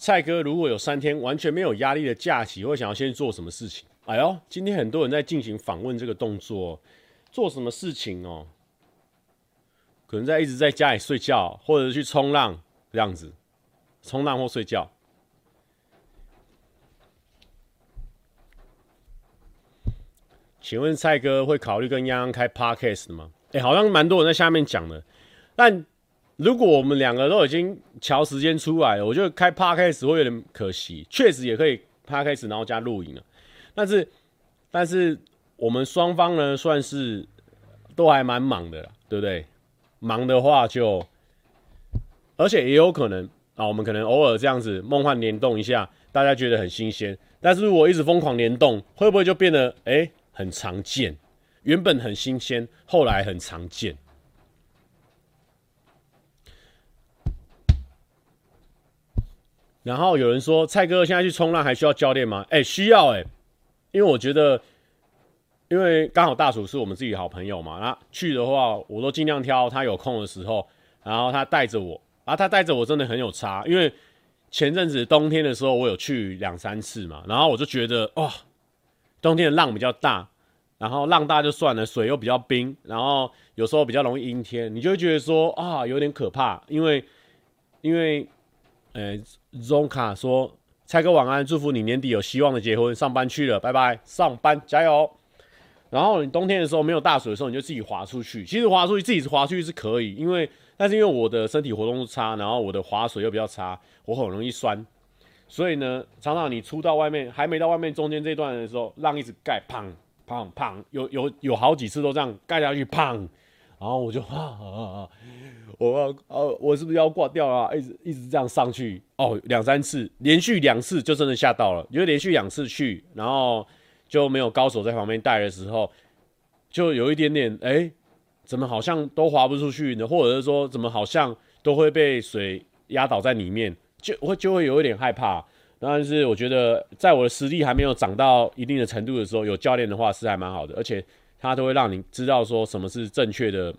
蔡哥，如果有三天完全没有压力的假期，会想要先去做什么事情？哎呦，今天很多人在进行访问这个动作，做什么事情哦？可能在一直在家里睡觉，或者去冲浪这样子，冲浪或睡觉。请问蔡哥会考虑跟泱泱开 podcast 吗？哎、好像蛮多人在下面讲的。但如果我们两个都已经调时间出来了，我觉得开 podcast 会有点可惜。确实也可以 podcast，然后加录影了。但是，但是我们双方呢，算是都还蛮忙的啦，对不对？忙的话就，而且也有可能啊，我们可能偶尔这样子梦幻联动一下，大家觉得很新鲜。但是如果一直疯狂联动，会不会就变得哎？很常见，原本很新鲜，后来很常见。然后有人说：“蔡哥现在去冲浪还需要教练吗？”哎、需要哎、因为我觉得，因为刚好大厨是我们自己好朋友嘛，那去的话，我都尽量挑他有空的时候，然后他带着我，啊，他带着我真的很有差，因为前阵子冬天的时候我有去两三次嘛，然后我就觉得哇。冬天的浪比较大，然后浪大就算了，水又比较冰，然后有时候比较容易阴天，你就会觉得说啊，有点可怕。因为因为呃，Zonka 说蔡哥晚安，祝福你年底有希望的结婚，上班去了，拜拜，上班加油。然后你冬天的时候没有大水的时候，你就自己滑出去。其实滑出去自己滑出去是可以，因为但是因为我的身体活动差，然后我的滑水又比较差，我很容易酸。所以呢，常常你出到外面，还没到外面中间这段的时候，浪一直盖，砰砰砰，有有有好几次都这样盖下去，砰，然后我就 (laughs) 啊啊啊，我要啊，我是不是要挂掉啊？一直一直这样上去，哦，两三次，连续两次就真的吓到了，因为连续两次去，然后就没有高手在旁边带的时候，就有一点点，哎、怎么好像都滑不出去呢？或者是说，怎么好像都会被水压倒在里面？就会就会有一点害怕，但是我觉得在我的实力还没有长到一定的程度的时候，有教练的话是还蛮好的，而且他都会让你知道说什么是正确的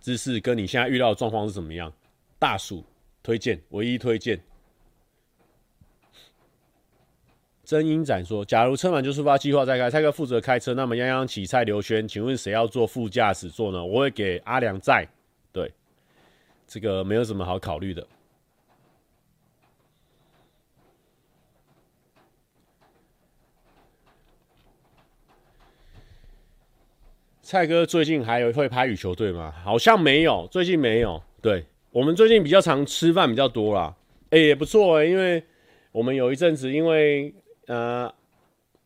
姿势，跟你现在遇到的状况是怎么样。大鼠推荐，唯一推荐。真英展说：假如车满就出发，计划再开，蔡哥负责开车，那么泱泱起蔡刘轩，请问谁要坐副驾驶座呢？我会给阿良在。对，这个没有什么好考虑的。蔡哥最近还有会拍羽球队吗？好像没有，最近没有。对，我们最近比较常吃饭比较多啦。哎、也不错哎、因为我们有一阵子因为呃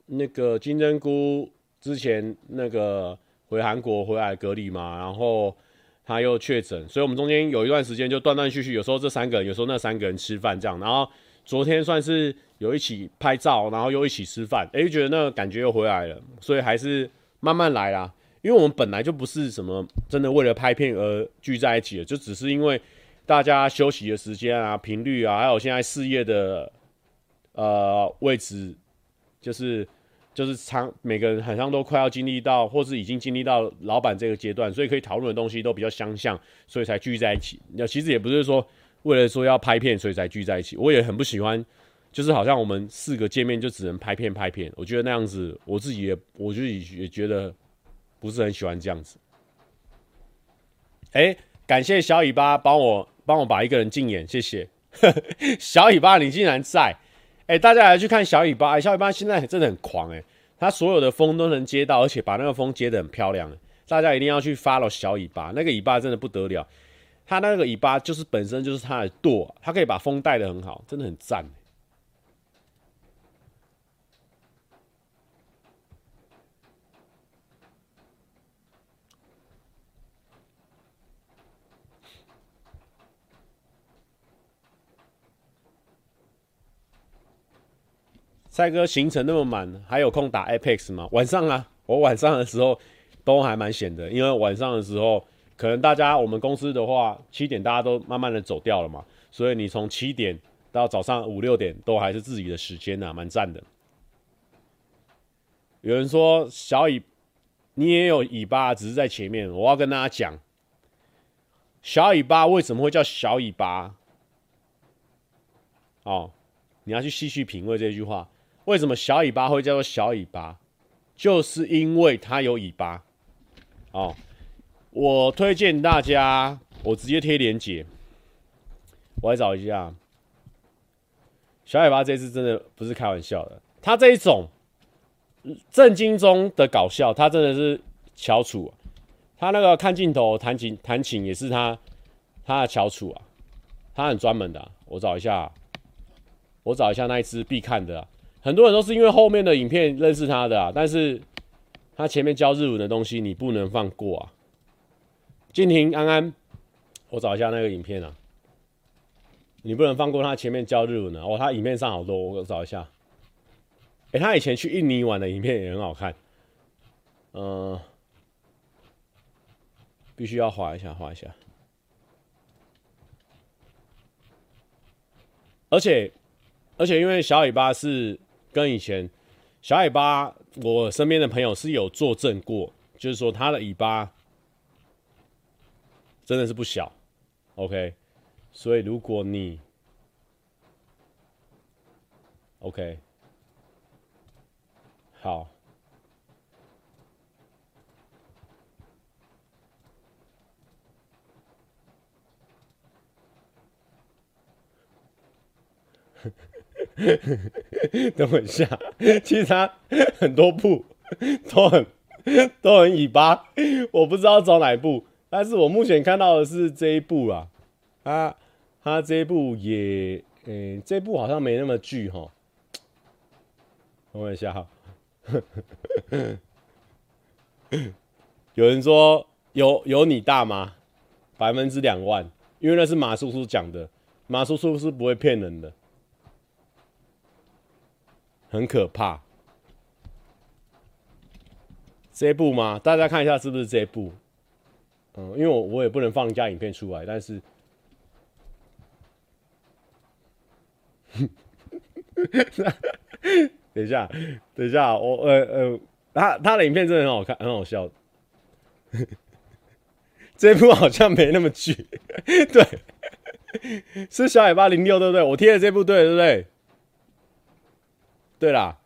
那个金针菇之前那个回韩国回来隔离嘛，然后他又确诊，所以我们中间有一段时间就断断续续，有时候这三个人，有时候那三个人吃饭这样。然后昨天算是有一起拍照，然后又一起吃饭，哎、觉得那个感觉又回来了，所以还是慢慢来啦。因为我们本来就不是什么真的为了拍片而聚在一起的，就只是因为大家休息的时间啊、频率啊，还有现在事业的呃位置，就是就是长每个人好像都快要经历到，或是已经经历到老板这个阶段，所以可以讨论的东西都比较相像，所以才聚在一起。那其实也不是说为了说要拍片所以才聚在一起，我也很不喜欢，就是好像我们四个见面就只能拍片拍片，我觉得那样子我自己也我自己也觉得。不是很喜欢这样子。哎、感谢小尾巴帮我帮我把一个人禁言，谢谢。(laughs) 小尾巴，你竟然在！哎、大家来去看小尾巴。小尾巴现在真的很狂哎、欸，他所有的风都能接到，而且把那个风接得很漂亮、大家一定要去 follow 小尾巴，那个尾巴真的不得了。他那个尾巴就是本身就是他的舵，他可以把风带得很好，真的很赞、蔡哥行程那么满，还有空打 Apex 吗？晚上啊，我晚上的时候都还蛮闲的，因为晚上的时候可能大家我们公司的话，七点大家都慢慢的走掉了嘛，所以你从七点到早上五六点都还是自己的时间呐，蛮赞的。有人说小尾，你也有尾巴，只是在前面。我要跟大家讲，小尾巴为什么会叫小尾巴？哦，你要去细细品味这句话。为什么小尾巴会叫做小尾巴？就是因为它有尾巴。哦，我推荐大家，我直接贴链接。我来找一下，小尾巴这次真的不是开玩笑的，它这一种。震惊中的搞笑，它真的是翘楚啊！他那个看镜头弹琴弹琴也是他他的翘楚啊！他很专门的、我找一下，我找一下那一只必看的、很多人都是因为后面的影片认识他的啊，但是他前面教日文的东西你不能放过啊！静婷安安，我找一下那个影片啊，你不能放过他前面教日文的哦，他影片上好多，我找一下。欸、他以前去印尼玩的影片也很好看，嗯、必须要划一下，划一下。而且，而且，因为小尾巴是跟以前小尾巴，我身边的朋友是有作证过，就是说他的尾巴真的是不小，OK。所以如果你，OK。好，(laughs) 等我一下，其实他很多部都很都很尾巴，我不知道找哪一部，但是我目前看到的是这一部啊，他他这一部也，嗯、欸，这一部好像没那么巨哈，等我一下哈。有人说有有你大吗？百分之两万，因为那是马叔叔讲的，马叔叔是不会骗人的，很可怕。这一部吗？大家看一下是不是这一部？嗯，因为我我也不能放人家影片出来，但是。(laughs) 等一下，等一下，我呃呃，他他的影片真的很好看，很好笑。(laughs) 这部好像没那么剧，(laughs) 对，是小尾巴零六对不对？我贴的这部对对不对？对啦，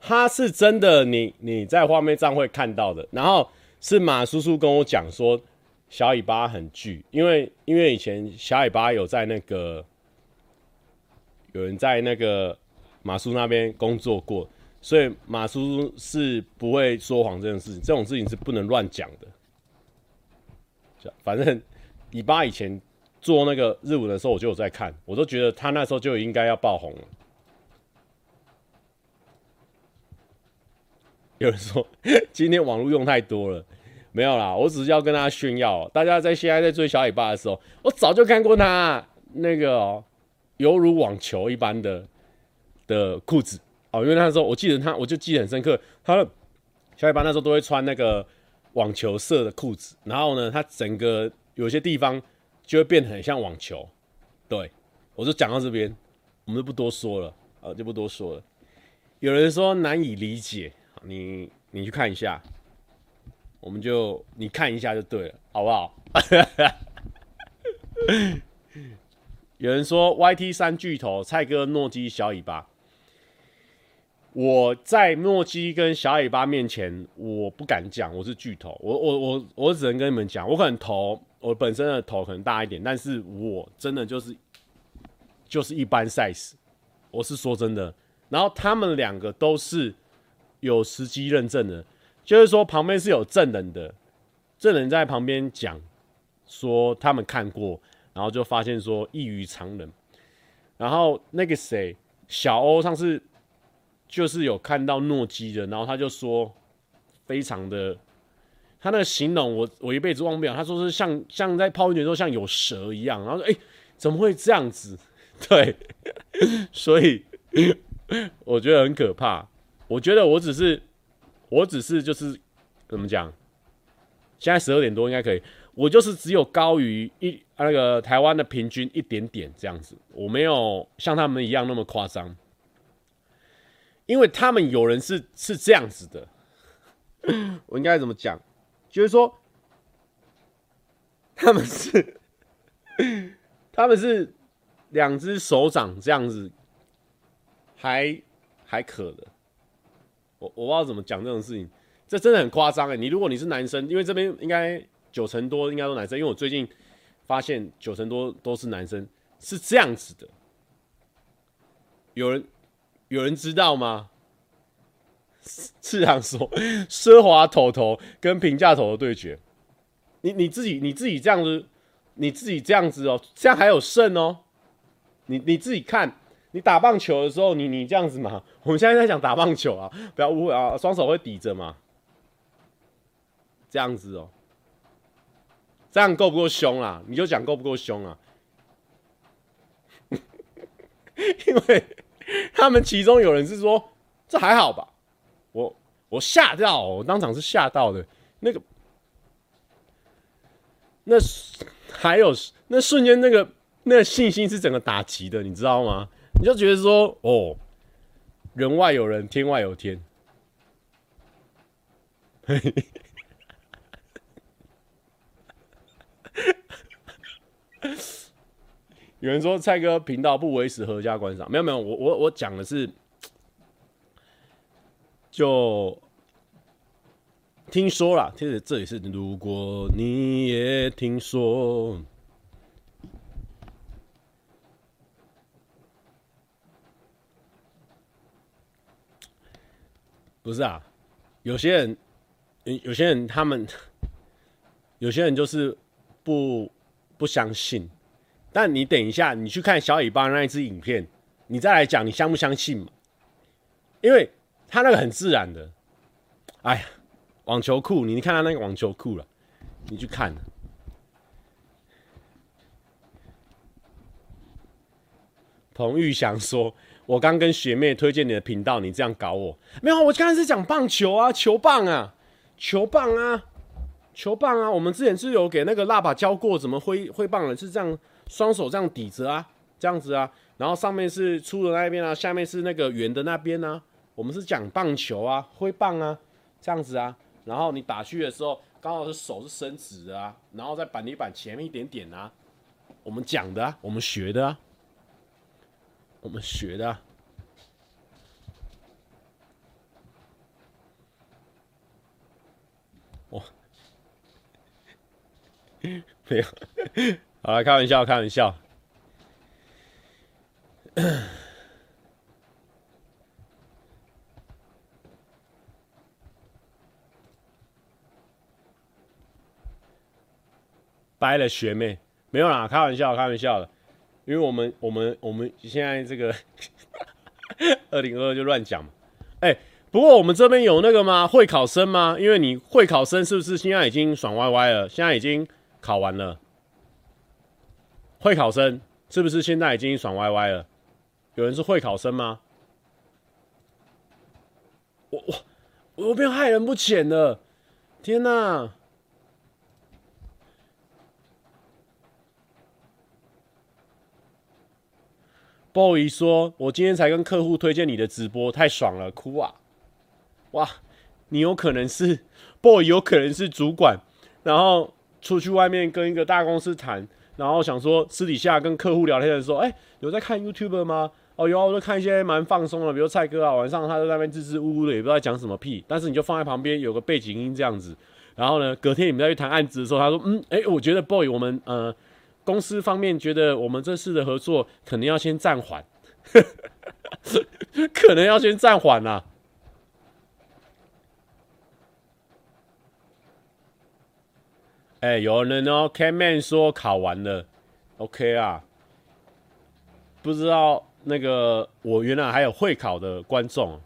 他是真的你，你在画面上会看到的。然后是马叔叔跟我讲说，小尾巴很剧，因为因为以前小尾巴有在那个。有人在那个马叔那边工作过，所以马叔叔是不会说谎这件事情，这种事情是不能乱讲的。反正尾巴以前做那个日文的时候，我就有在看，我都觉得他那时候就应该要爆红了。有人说今天网络用太多了，没有啦，我只是要跟大家炫耀，大家在现在在追小尾巴的时候，我早就看过他那个喔。犹如网球一般的的裤子哦，因为那时候我记得他，我就记得很深刻。他小尾巴那时候都会穿那个网球色的裤子，然后呢，他整个有些地方就会变得很像网球。对，我就讲到这边，我们就不多说了啊，就不多说了。有人说难以理解，你你去看一下，我们就你看一下就对了，好不好？(laughs) 有人说 YT 三巨头蔡哥、诺基、小尾巴。我在诺基跟小尾巴面前，我不敢讲我是巨头。我我我我只能跟你们讲，我可能头我本身的头可能大一点，但是我真的就是就是一般 size。我是说真的。然后他们两个都是有实机认证的，就是说旁边是有证人的，证人在旁边讲说他们看过。然后就发现说异于常人，然后那个谁小欧上次就是有看到诺基的，然后他就说非常的，他那个形容我我一辈子忘不了，他说是像像在泡温泉时候像有蛇一样，然后说哎怎么会这样子？(laughs) 对，(laughs) 所以我觉得很可怕。我觉得我只是，我只是就是怎么讲？现在十二点多应该可以。我就是只有高于一那个台湾的平均一点点这样子，我没有像他们一样那么夸张。因为他们有人是是这样子的，(laughs) 我应该怎么讲？就是说，他们是 (laughs) 他们是两只手掌这样子，还还可的。我我不知道怎么讲这种事情，这真的很夸张哎！你如果你是男生，因为这边应该九成多应该都男生，因为我最近发现九成多都是男生，是这样子的。有人有人知道吗？是这样说，奢华头头跟平价头头对决，你你自己你自己这样子，你自己这样子哦，这样还有胜哦。你你自己看，你打棒球的时候，你你这样子嘛。我们现在在讲打棒球啊，不要误会啊，双手会抵着嘛。这样子哦，这样够不够凶啊？你就讲够不够凶啊？(laughs) 因为他们其中有人是说，这还好吧。我我吓到，我当场是吓到的。那个，那还有那瞬间，那个那个信心是整个打击的，你知道吗？你就觉得说，哦，人外有人，天外有天。(laughs) 有人说蔡哥频道不维持合家观赏，没有没有，我我我讲的是。就听说了，其实这也是如果你也听说，不是啊？有些人，有些人他们，(laughs) 有些人就是不不相信。但你等一下，你去看小尾巴那一支影片，你再来讲，你相不相信嘛？因为。他那个很自然的，哎呀，网球裤，你你看他那个网球裤了，你去看。彭玉祥说：“我刚跟学妹推荐你的频道，你这样搞我，没有，我刚才是讲棒球啊，球棒啊，球棒啊，球棒啊。我们之前是有给那个蜡爸教过怎么挥挥棒的，是这样，双手这样抵着啊，这样子啊，然后上面是粗的那一边啊，下面是那个圆的那边啊。”我们是讲棒球啊，挥棒啊，这样子啊，然后你打去的时候，刚好是手是伸直的啊，然后在板底板前面一点点啊，我们讲的啊，我们学的啊，我们学的啊，哦，(laughs) 没有，好了，开玩笑，开玩笑。掰了学妹没有啦，开玩笑，开玩笑的，因为我们我们我们现在这个二零二就乱讲嘛。哎、不过我们这边有那个吗？会考生吗？因为你会考生是不是现在已经爽歪歪了？现在已经考完了。会考生是不是现在已经爽歪歪了？有人是会考生吗？我我我变害人不浅了，天哪！boy 说：“我今天才跟客户推荐你的直播，太爽了，哭啊！哇，你有可能是 (laughs) boy，有可能是主管，然后出去外面跟一个大公司谈，然后想说私底下跟客户聊天的时候，哎、有在看 YouTube 吗？哦，有啊，我都看一些蛮放松的，比如蔡哥啊，晚上他在那边支支吾吾的，也不知道讲什么屁，但是你就放在旁边有个背景音这样子，然后呢，隔天你们再去谈案子的时候，他说，嗯，哎、我觉得 boy，我们呃。”公司方面觉得我们这次的合作可能要先暂缓，(laughs) 可能要先暂缓啦。哎，有人哦，Kman 说考完了，OK 啊。不知道那个我原来还有会考的观众，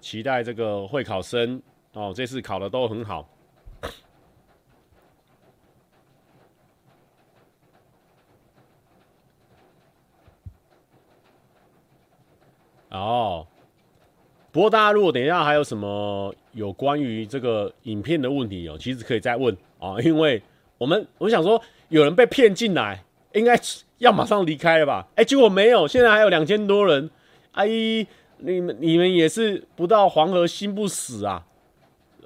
期待这个会考生哦，这次考的都很好。哦，不过大家如果等一下还有什么有关于这个影片的问题哦，其实可以再问啊，因为我们我想说有人被骗进来，应该要马上离开了吧？哎，结果没有，现在还有两千多人。阿姨，你们你们也是不到黄河心不死啊？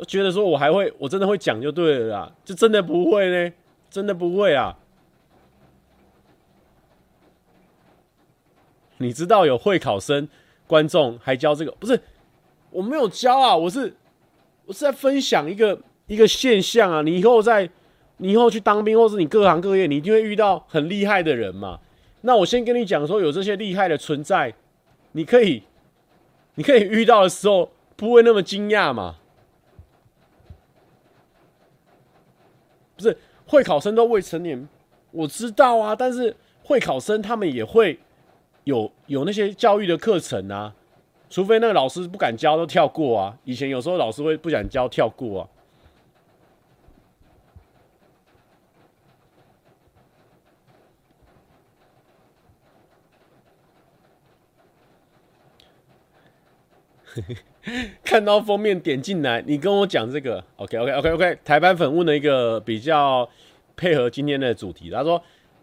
觉得说我还会，我真的会讲就对了啦，就真的不会呢，真的不会啊。你知道有会考生观众还教这个？不是，我没有教啊，我是我是在分享一个一个现象啊。你以后在你以后去当兵，或是你各行各业，你一定会遇到很厉害的人嘛。那我先跟你讲说，有这些厉害的存在。你可以，你可以遇到的时候不会那么惊讶嘛？不是，会考生都未成年，我知道啊。但是会考生他们也会有有那些教育的课程啊，除非那个老师不敢教都跳过啊。以前有时候老师会不敢教跳过啊。(laughs) 看到封面点进来，你跟我讲这个，OK OK OK OK。台版粉问了一个比较配合今天的主题，他说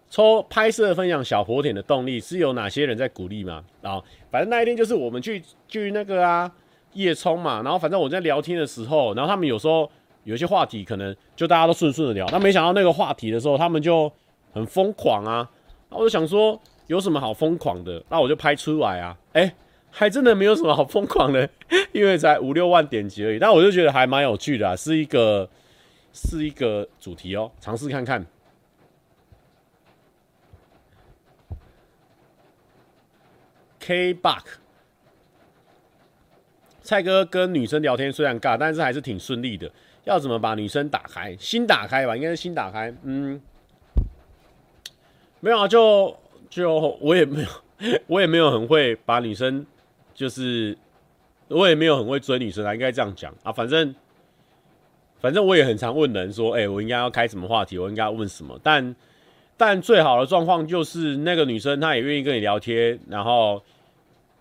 抽拍摄分享小火点的动力是有哪些人在鼓励吗？然后反正那一天就是我们去去那个啊夜冲嘛，然后反正我在聊天的时候，然后他们有时候有些话题可能就大家都顺顺的聊，但没想到那个话题的时候，他们就很疯狂啊，那我就想说有什么好疯狂的，那我就拍出来啊，哎、还真的没有什么好疯狂的，(laughs) 因为才五六万点击而已。但我就觉得还蛮有趣的，是一个是一个主题哦，尝试看看。K Buck，蔡哥跟女生聊天虽然尬，但是还是挺顺利的。要怎么把女生打开？心打开吧，应该是心打开。嗯，没有啊，就就我也没有，(laughs) 我也没有很会把女生。就是我也没有很会追女生啊，应该这样讲啊。反正反正我也很常问人说，哎、我应该要开什么话题？我应该要问什么？但但最好的状况就是那个女生她也愿意跟你聊天。然后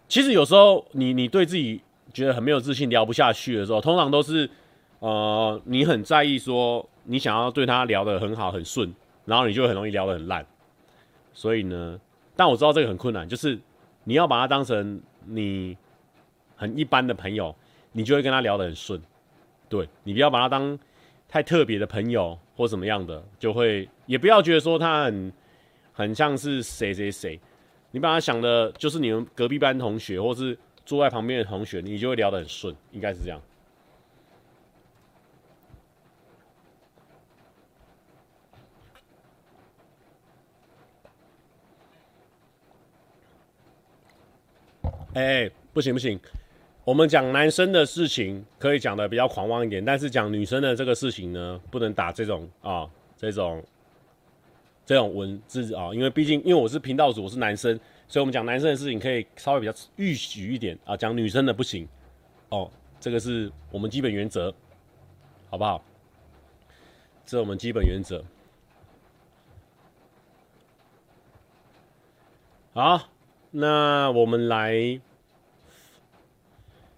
其实有时候你你对自己觉得很没有自信，聊不下去的时候，通常都是呃你很在意说你想要对他聊得很好很顺，然后你就很容易聊得很烂。所以呢，但我知道这个很困难，就是你要把它当成。你很一般的朋友，你就会跟他聊得很顺，对，你不要把他当太特别的朋友或什么样的，就会也不要觉得说他很很像是谁谁谁，你把他想的就是你们隔壁班同学，或是坐在旁边的同学，你就会聊得很顺，应该是这样。哎、不行不行，我们讲男生的事情可以讲的比较狂妄一点，但是讲女生的这个事情呢，不能打这种啊、这种这种文字啊、因为毕竟因为我是频道主，我是男生，所以我们讲男生的事情可以稍微比较预许一点啊，讲女生的不行哦，这个是我们基本原则，好不好？这是我们基本原则。好。那我们来，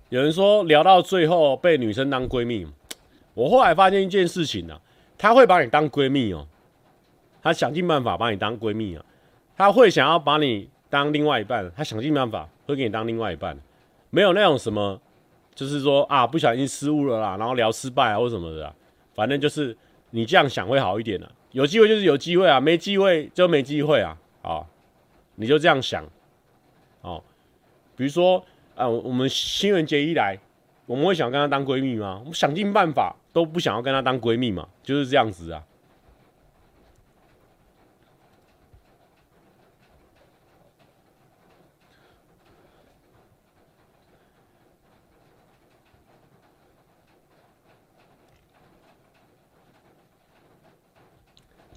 有人说聊到最后被女生当闺蜜，我后来发现一件事情啊，她会把你当闺蜜哦，她想尽办法把你当闺蜜啊，她会想要把你当另外一半，她想尽办法会给你当另外一半，没有那种什么，就是说啊不小心失误了啦，然后聊失败啊或什么的，反正就是你这样想会好一点的，有机会就是有机会啊，没机会就没机会啊，啊，你就这样想。哦，比如说啊、我们新人节一来，我们会想跟她当闺蜜吗？我们想尽办法都不想要跟她当闺蜜嘛，就是这样子啊。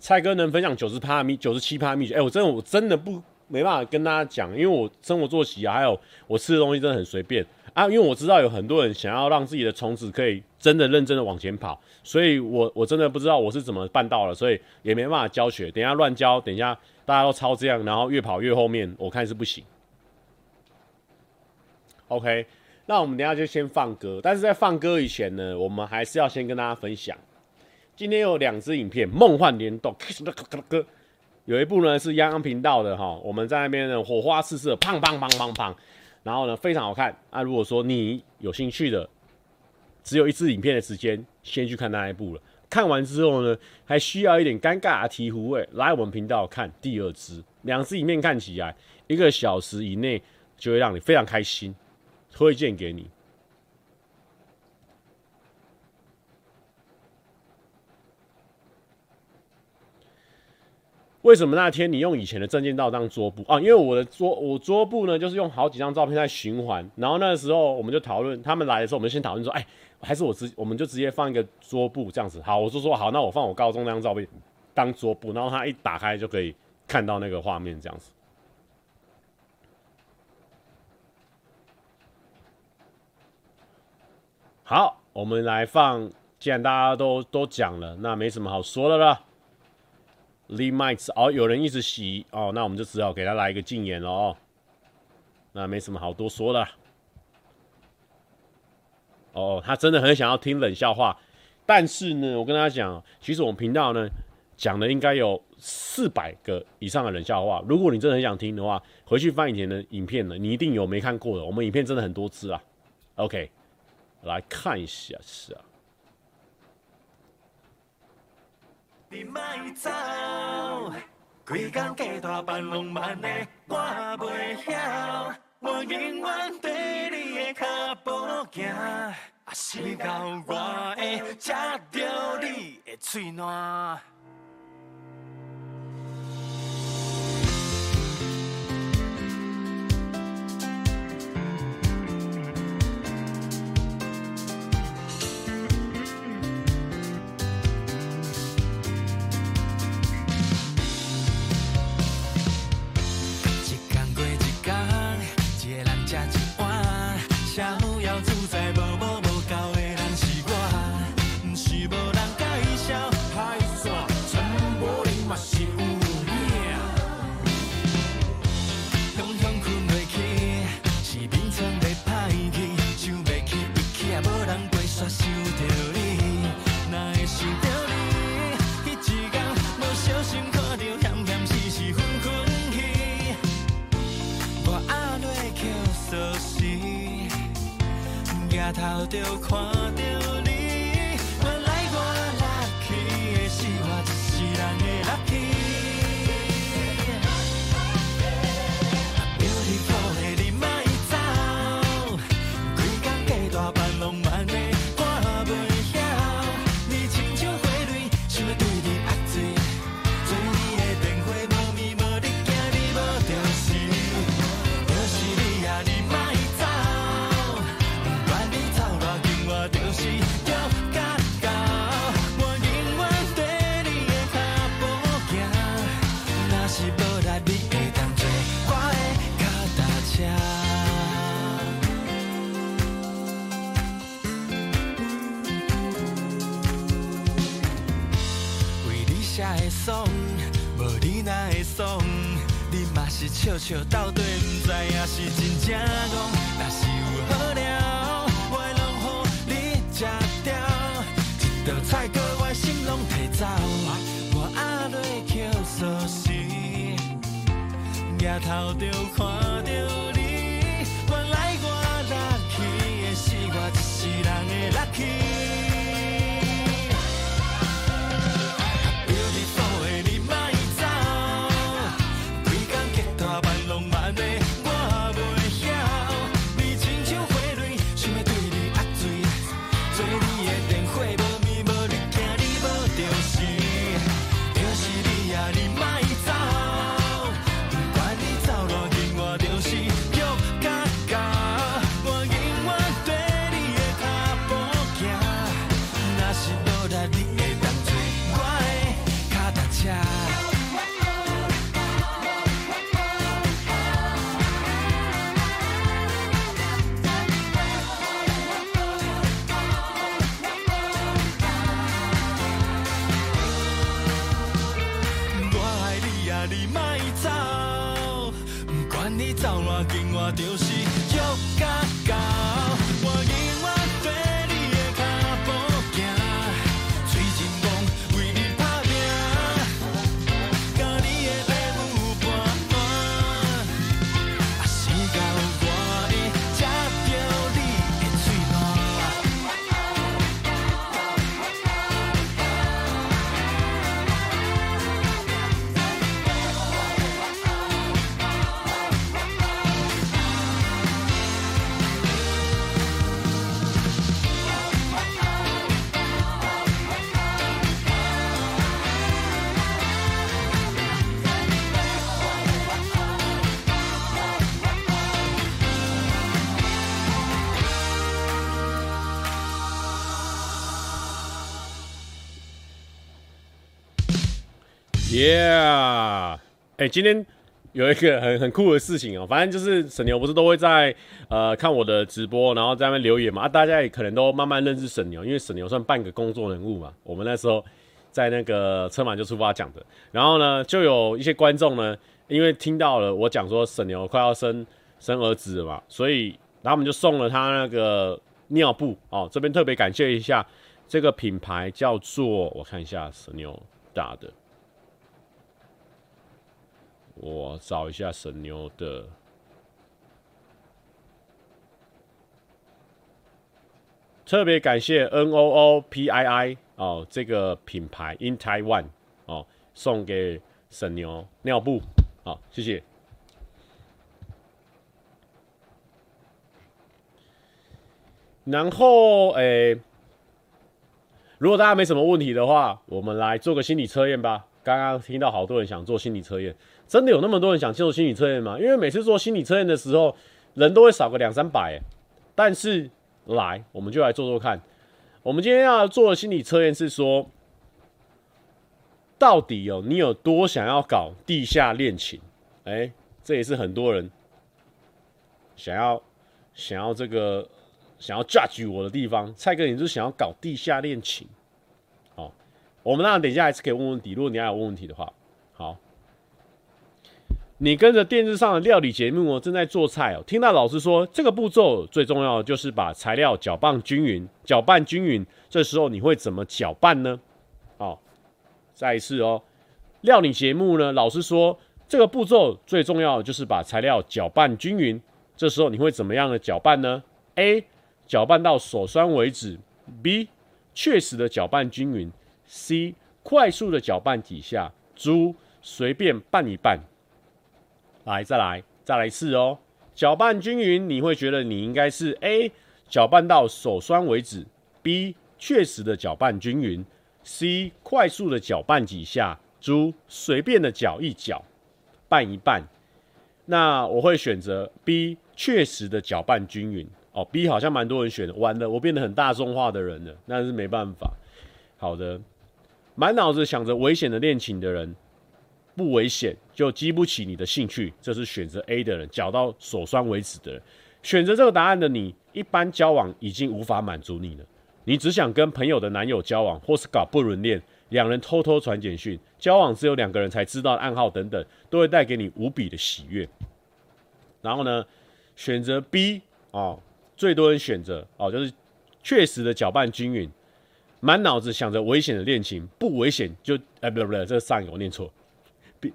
蔡哥能分享九十趴秘九十七趴秘诀？哎，我真的我真的不。没办法跟大家讲，因为我生活作息啊，还有我吃的东西真的很随便啊。因为我知道有很多人想要让自己的虫子可以真的认真的往前跑，所以我我真的不知道我是怎么办到了，所以也没办法教学。等一下乱教，等一下大家都抄这样，然后越跑越后面，我看是不行。OK，那我们等下就先放歌，但是在放歌以前呢，我们还是要先跟大家分享，今天有两支影片《梦幻联动》，有一部呢是央央频道的哈，我们在那边呢火花四射，砰砰砰砰砰，然后呢非常好看啊。如果说你有兴趣的，只有一支影片的时间，先去看那一部了。看完之后呢，还需要一点尴尬的醍醐味，来我们频道看第二支，两支影片看起来一个小时以内就会让你非常开心。推荐给你。为什么那天你用以前的证件照当桌布啊？因为我的桌我桌布呢，就是用好几张照片在循环。然后那个时候我们就讨论，他们来的时候，我们先讨论说，哎，还是我直我们就直接放一个桌布这样子。好，我就说好，那我放我高中那张照片当桌布，然后他一打开就可以看到那个画面这样子。好，我们来放。既然大家都都讲了，那没什么好说的了。Lee Mites 哦，有人一直洗哦，那我们就只好给他来一个禁言了哦。那没什么好多说的。哦，他真的很想要听冷笑话，但是呢，我跟他讲，其实我们频道呢讲的应该有四百个以上的冷笑话。如果你真的很想听的话，回去翻以前的影片呢，你一定有没看过的。我们影片真的很多次啊。OK。来看一下，是啊。你莫走，规工加大班浪漫的我袂晓，我永远跟你的脚步行，啊，是到我会吃着你的嘴软。就看走，不管你走偌近，我就是。约甲到哎、今天有一个很很酷的事情哦、反正就是沈牛不是都会在呃看我的直播，然后在那边留言嘛，啊，大家也可能都慢慢认识沈牛，因为沈牛算半个工作人物嘛。我们那时候在那个车马就出发讲的，然后呢，就有一些观众呢，因为听到了我讲说沈牛快要生生儿子了嘛，所以然后我们就送了他那个尿布哦、这边特别感谢一下这个品牌叫做我看一下沈牛打的。我找一下沈牛的，特别感谢 N O O P I I 哦，这个品牌 In Taiwan 哦，送给沈牛尿布，好、哦，谢谢。然后，诶、如果大家没什么问题的话，我们来做个心理测验吧。刚刚听到好多人想做心理测验。真的有那么多人想接受心理测验吗？因为每次做心理测验的时候，人都会少个两三百。但是来，我们就来做做看。我们今天要做的心理测验是说，到底有你有多想要搞地下恋情？哎，这也是很多人想要想要这个想要 judge 我的地方。蔡哥，你是想要搞地下恋情？好，我们那等一下还是可以问问题。如果你还有问问题的话，你跟着电视上的料理节目哦，正在做菜哦。听到老师说，这个步骤最重要的就是把材料搅拌均匀，搅拌均匀。这时候你会怎么搅拌呢？好，再一次哦。料理节目呢，老师说这个步骤最重要的就是把材料搅拌均匀。这时候你会怎么样的搅拌呢？A. 搅拌到手酸为止。B. 确实的搅拌均匀。C. 快速的搅拌几下。D. 随便拌一拌。来，再来，再来一次哦！搅拌均匀，你会觉得你应该是 A，搅拌到手酸为止；B，确实的搅拌均匀；C，快速的搅拌几下猪随便的搅一搅，拌一拌。那我会选择 B，确实的搅拌均匀。哦，B 好像蛮多人选的，完了，我变得很大众化的人了，那是没办法。好的，满脑子想着危险的恋情的人。不危险就激不起你的兴趣，这是选择 A 的人，搅到手酸为止的人。选择这个答案的你，一般交往已经无法满足你了。你只想跟朋友的男友交往，或是搞不伦恋，两人偷偷传简讯，交往只有两个人才知道暗号等等，都会带给你无比的喜悦。然后呢，选择 B 哦，最多人选择哦，就是确实的搅拌均匀，满脑子想着危险的恋情，不危险就哎，不对不对，这个上一个我念错。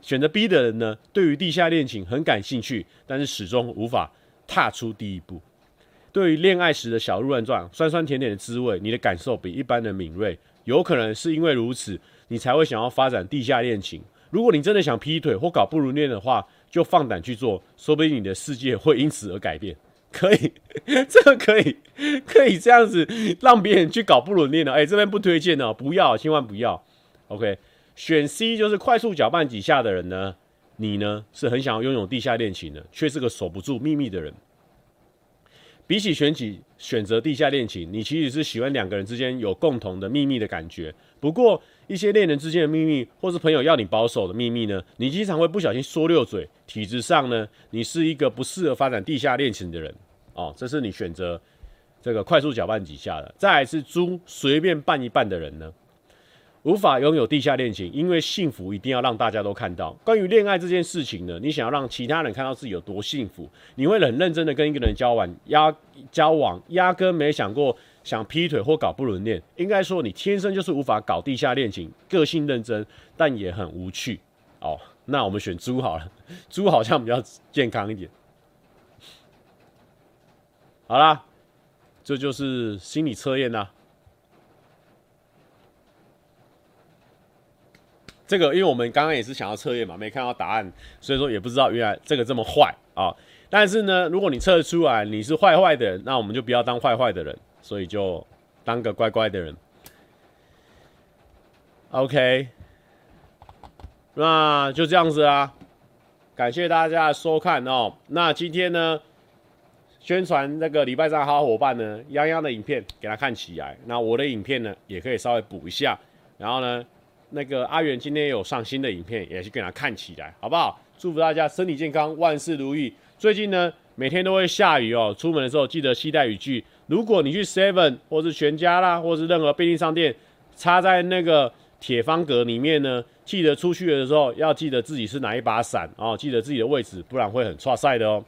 选择 B 的人呢，对于地下恋情很感兴趣，但是始终无法踏出第一步。对于恋爱时的小鹿乱撞、酸酸甜甜的滋味，你的感受比一般人敏锐，有可能是因为如此，你才会想要发展地下恋情。如果你真的想劈腿或搞不伦恋的话，就放胆去做，说不定你的世界会因此而改变。可以，(laughs) 这个可以，可以这样子让别人去搞不伦恋的。哎，这边不推荐哦，不要，千万不要。OK。选 C 就是快速搅拌几下的人呢？你呢是很想要拥有地下恋情的，却是个守不住秘密的人。比起选举选择地下恋情，你其实是喜欢两个人之间有共同的秘密的感觉。不过一些恋人之间的秘密，或是朋友要你保守的秘密呢，你经常会不小心说溜嘴。体质上呢，你是一个不适合发展地下恋情的人哦。这是你选择这个快速搅拌几下的。再来是猪随便拌一拌的人呢？无法拥有地下恋情，因为幸福一定要让大家都看到。关于恋爱这件事情呢，你想要让其他人看到自己有多幸福，你会很认真的跟一个人交往，压交往压根没想过想劈腿或搞不伦恋。应该说，你天生就是无法搞地下恋情，个性认真，但也很无趣。哦，那我们选猪好了，(laughs) 猪好像比较健康一点。好啦，这就是心理测验啦。这个，因为我们刚刚也是想要测验嘛，没看到答案，所以说也不知道原来这个这么坏啊。但是呢，如果你测出来你是坏坏的人，那我们就不要当坏坏的人，所以就当个乖乖的人。OK，那就这样子啊，感谢大家收看哦。那今天呢，宣传那个礼拜三好伙伴呢，泱泱的影片给他看起来，那我的影片呢也可以稍微补一下，然后呢。那个阿元今天有上新的影片，也是给他看起来，好不好？祝福大家身体健康，万事如意。最近呢，每天都会下雨哦，出门的时候记得携带雨具。如果你去 Seven 或是全家啦，或是任何便利商店，插在那个铁方格里面呢，记得出去的时候要记得自己是哪一把伞哦，记得自己的位置，不然会很挫赛的哦。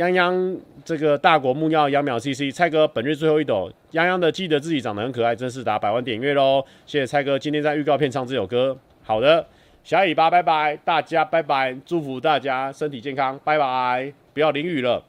泱泱这个大国木曜秧苗 CC 蔡哥本日最后一斗，泱泱的记得自己长得很可爱，真是达百万点阅喽！谢谢蔡哥今天在预告片唱这首歌。好的，小尾巴拜拜，大家拜拜，祝福大家身体健康，拜拜，不要淋雨了。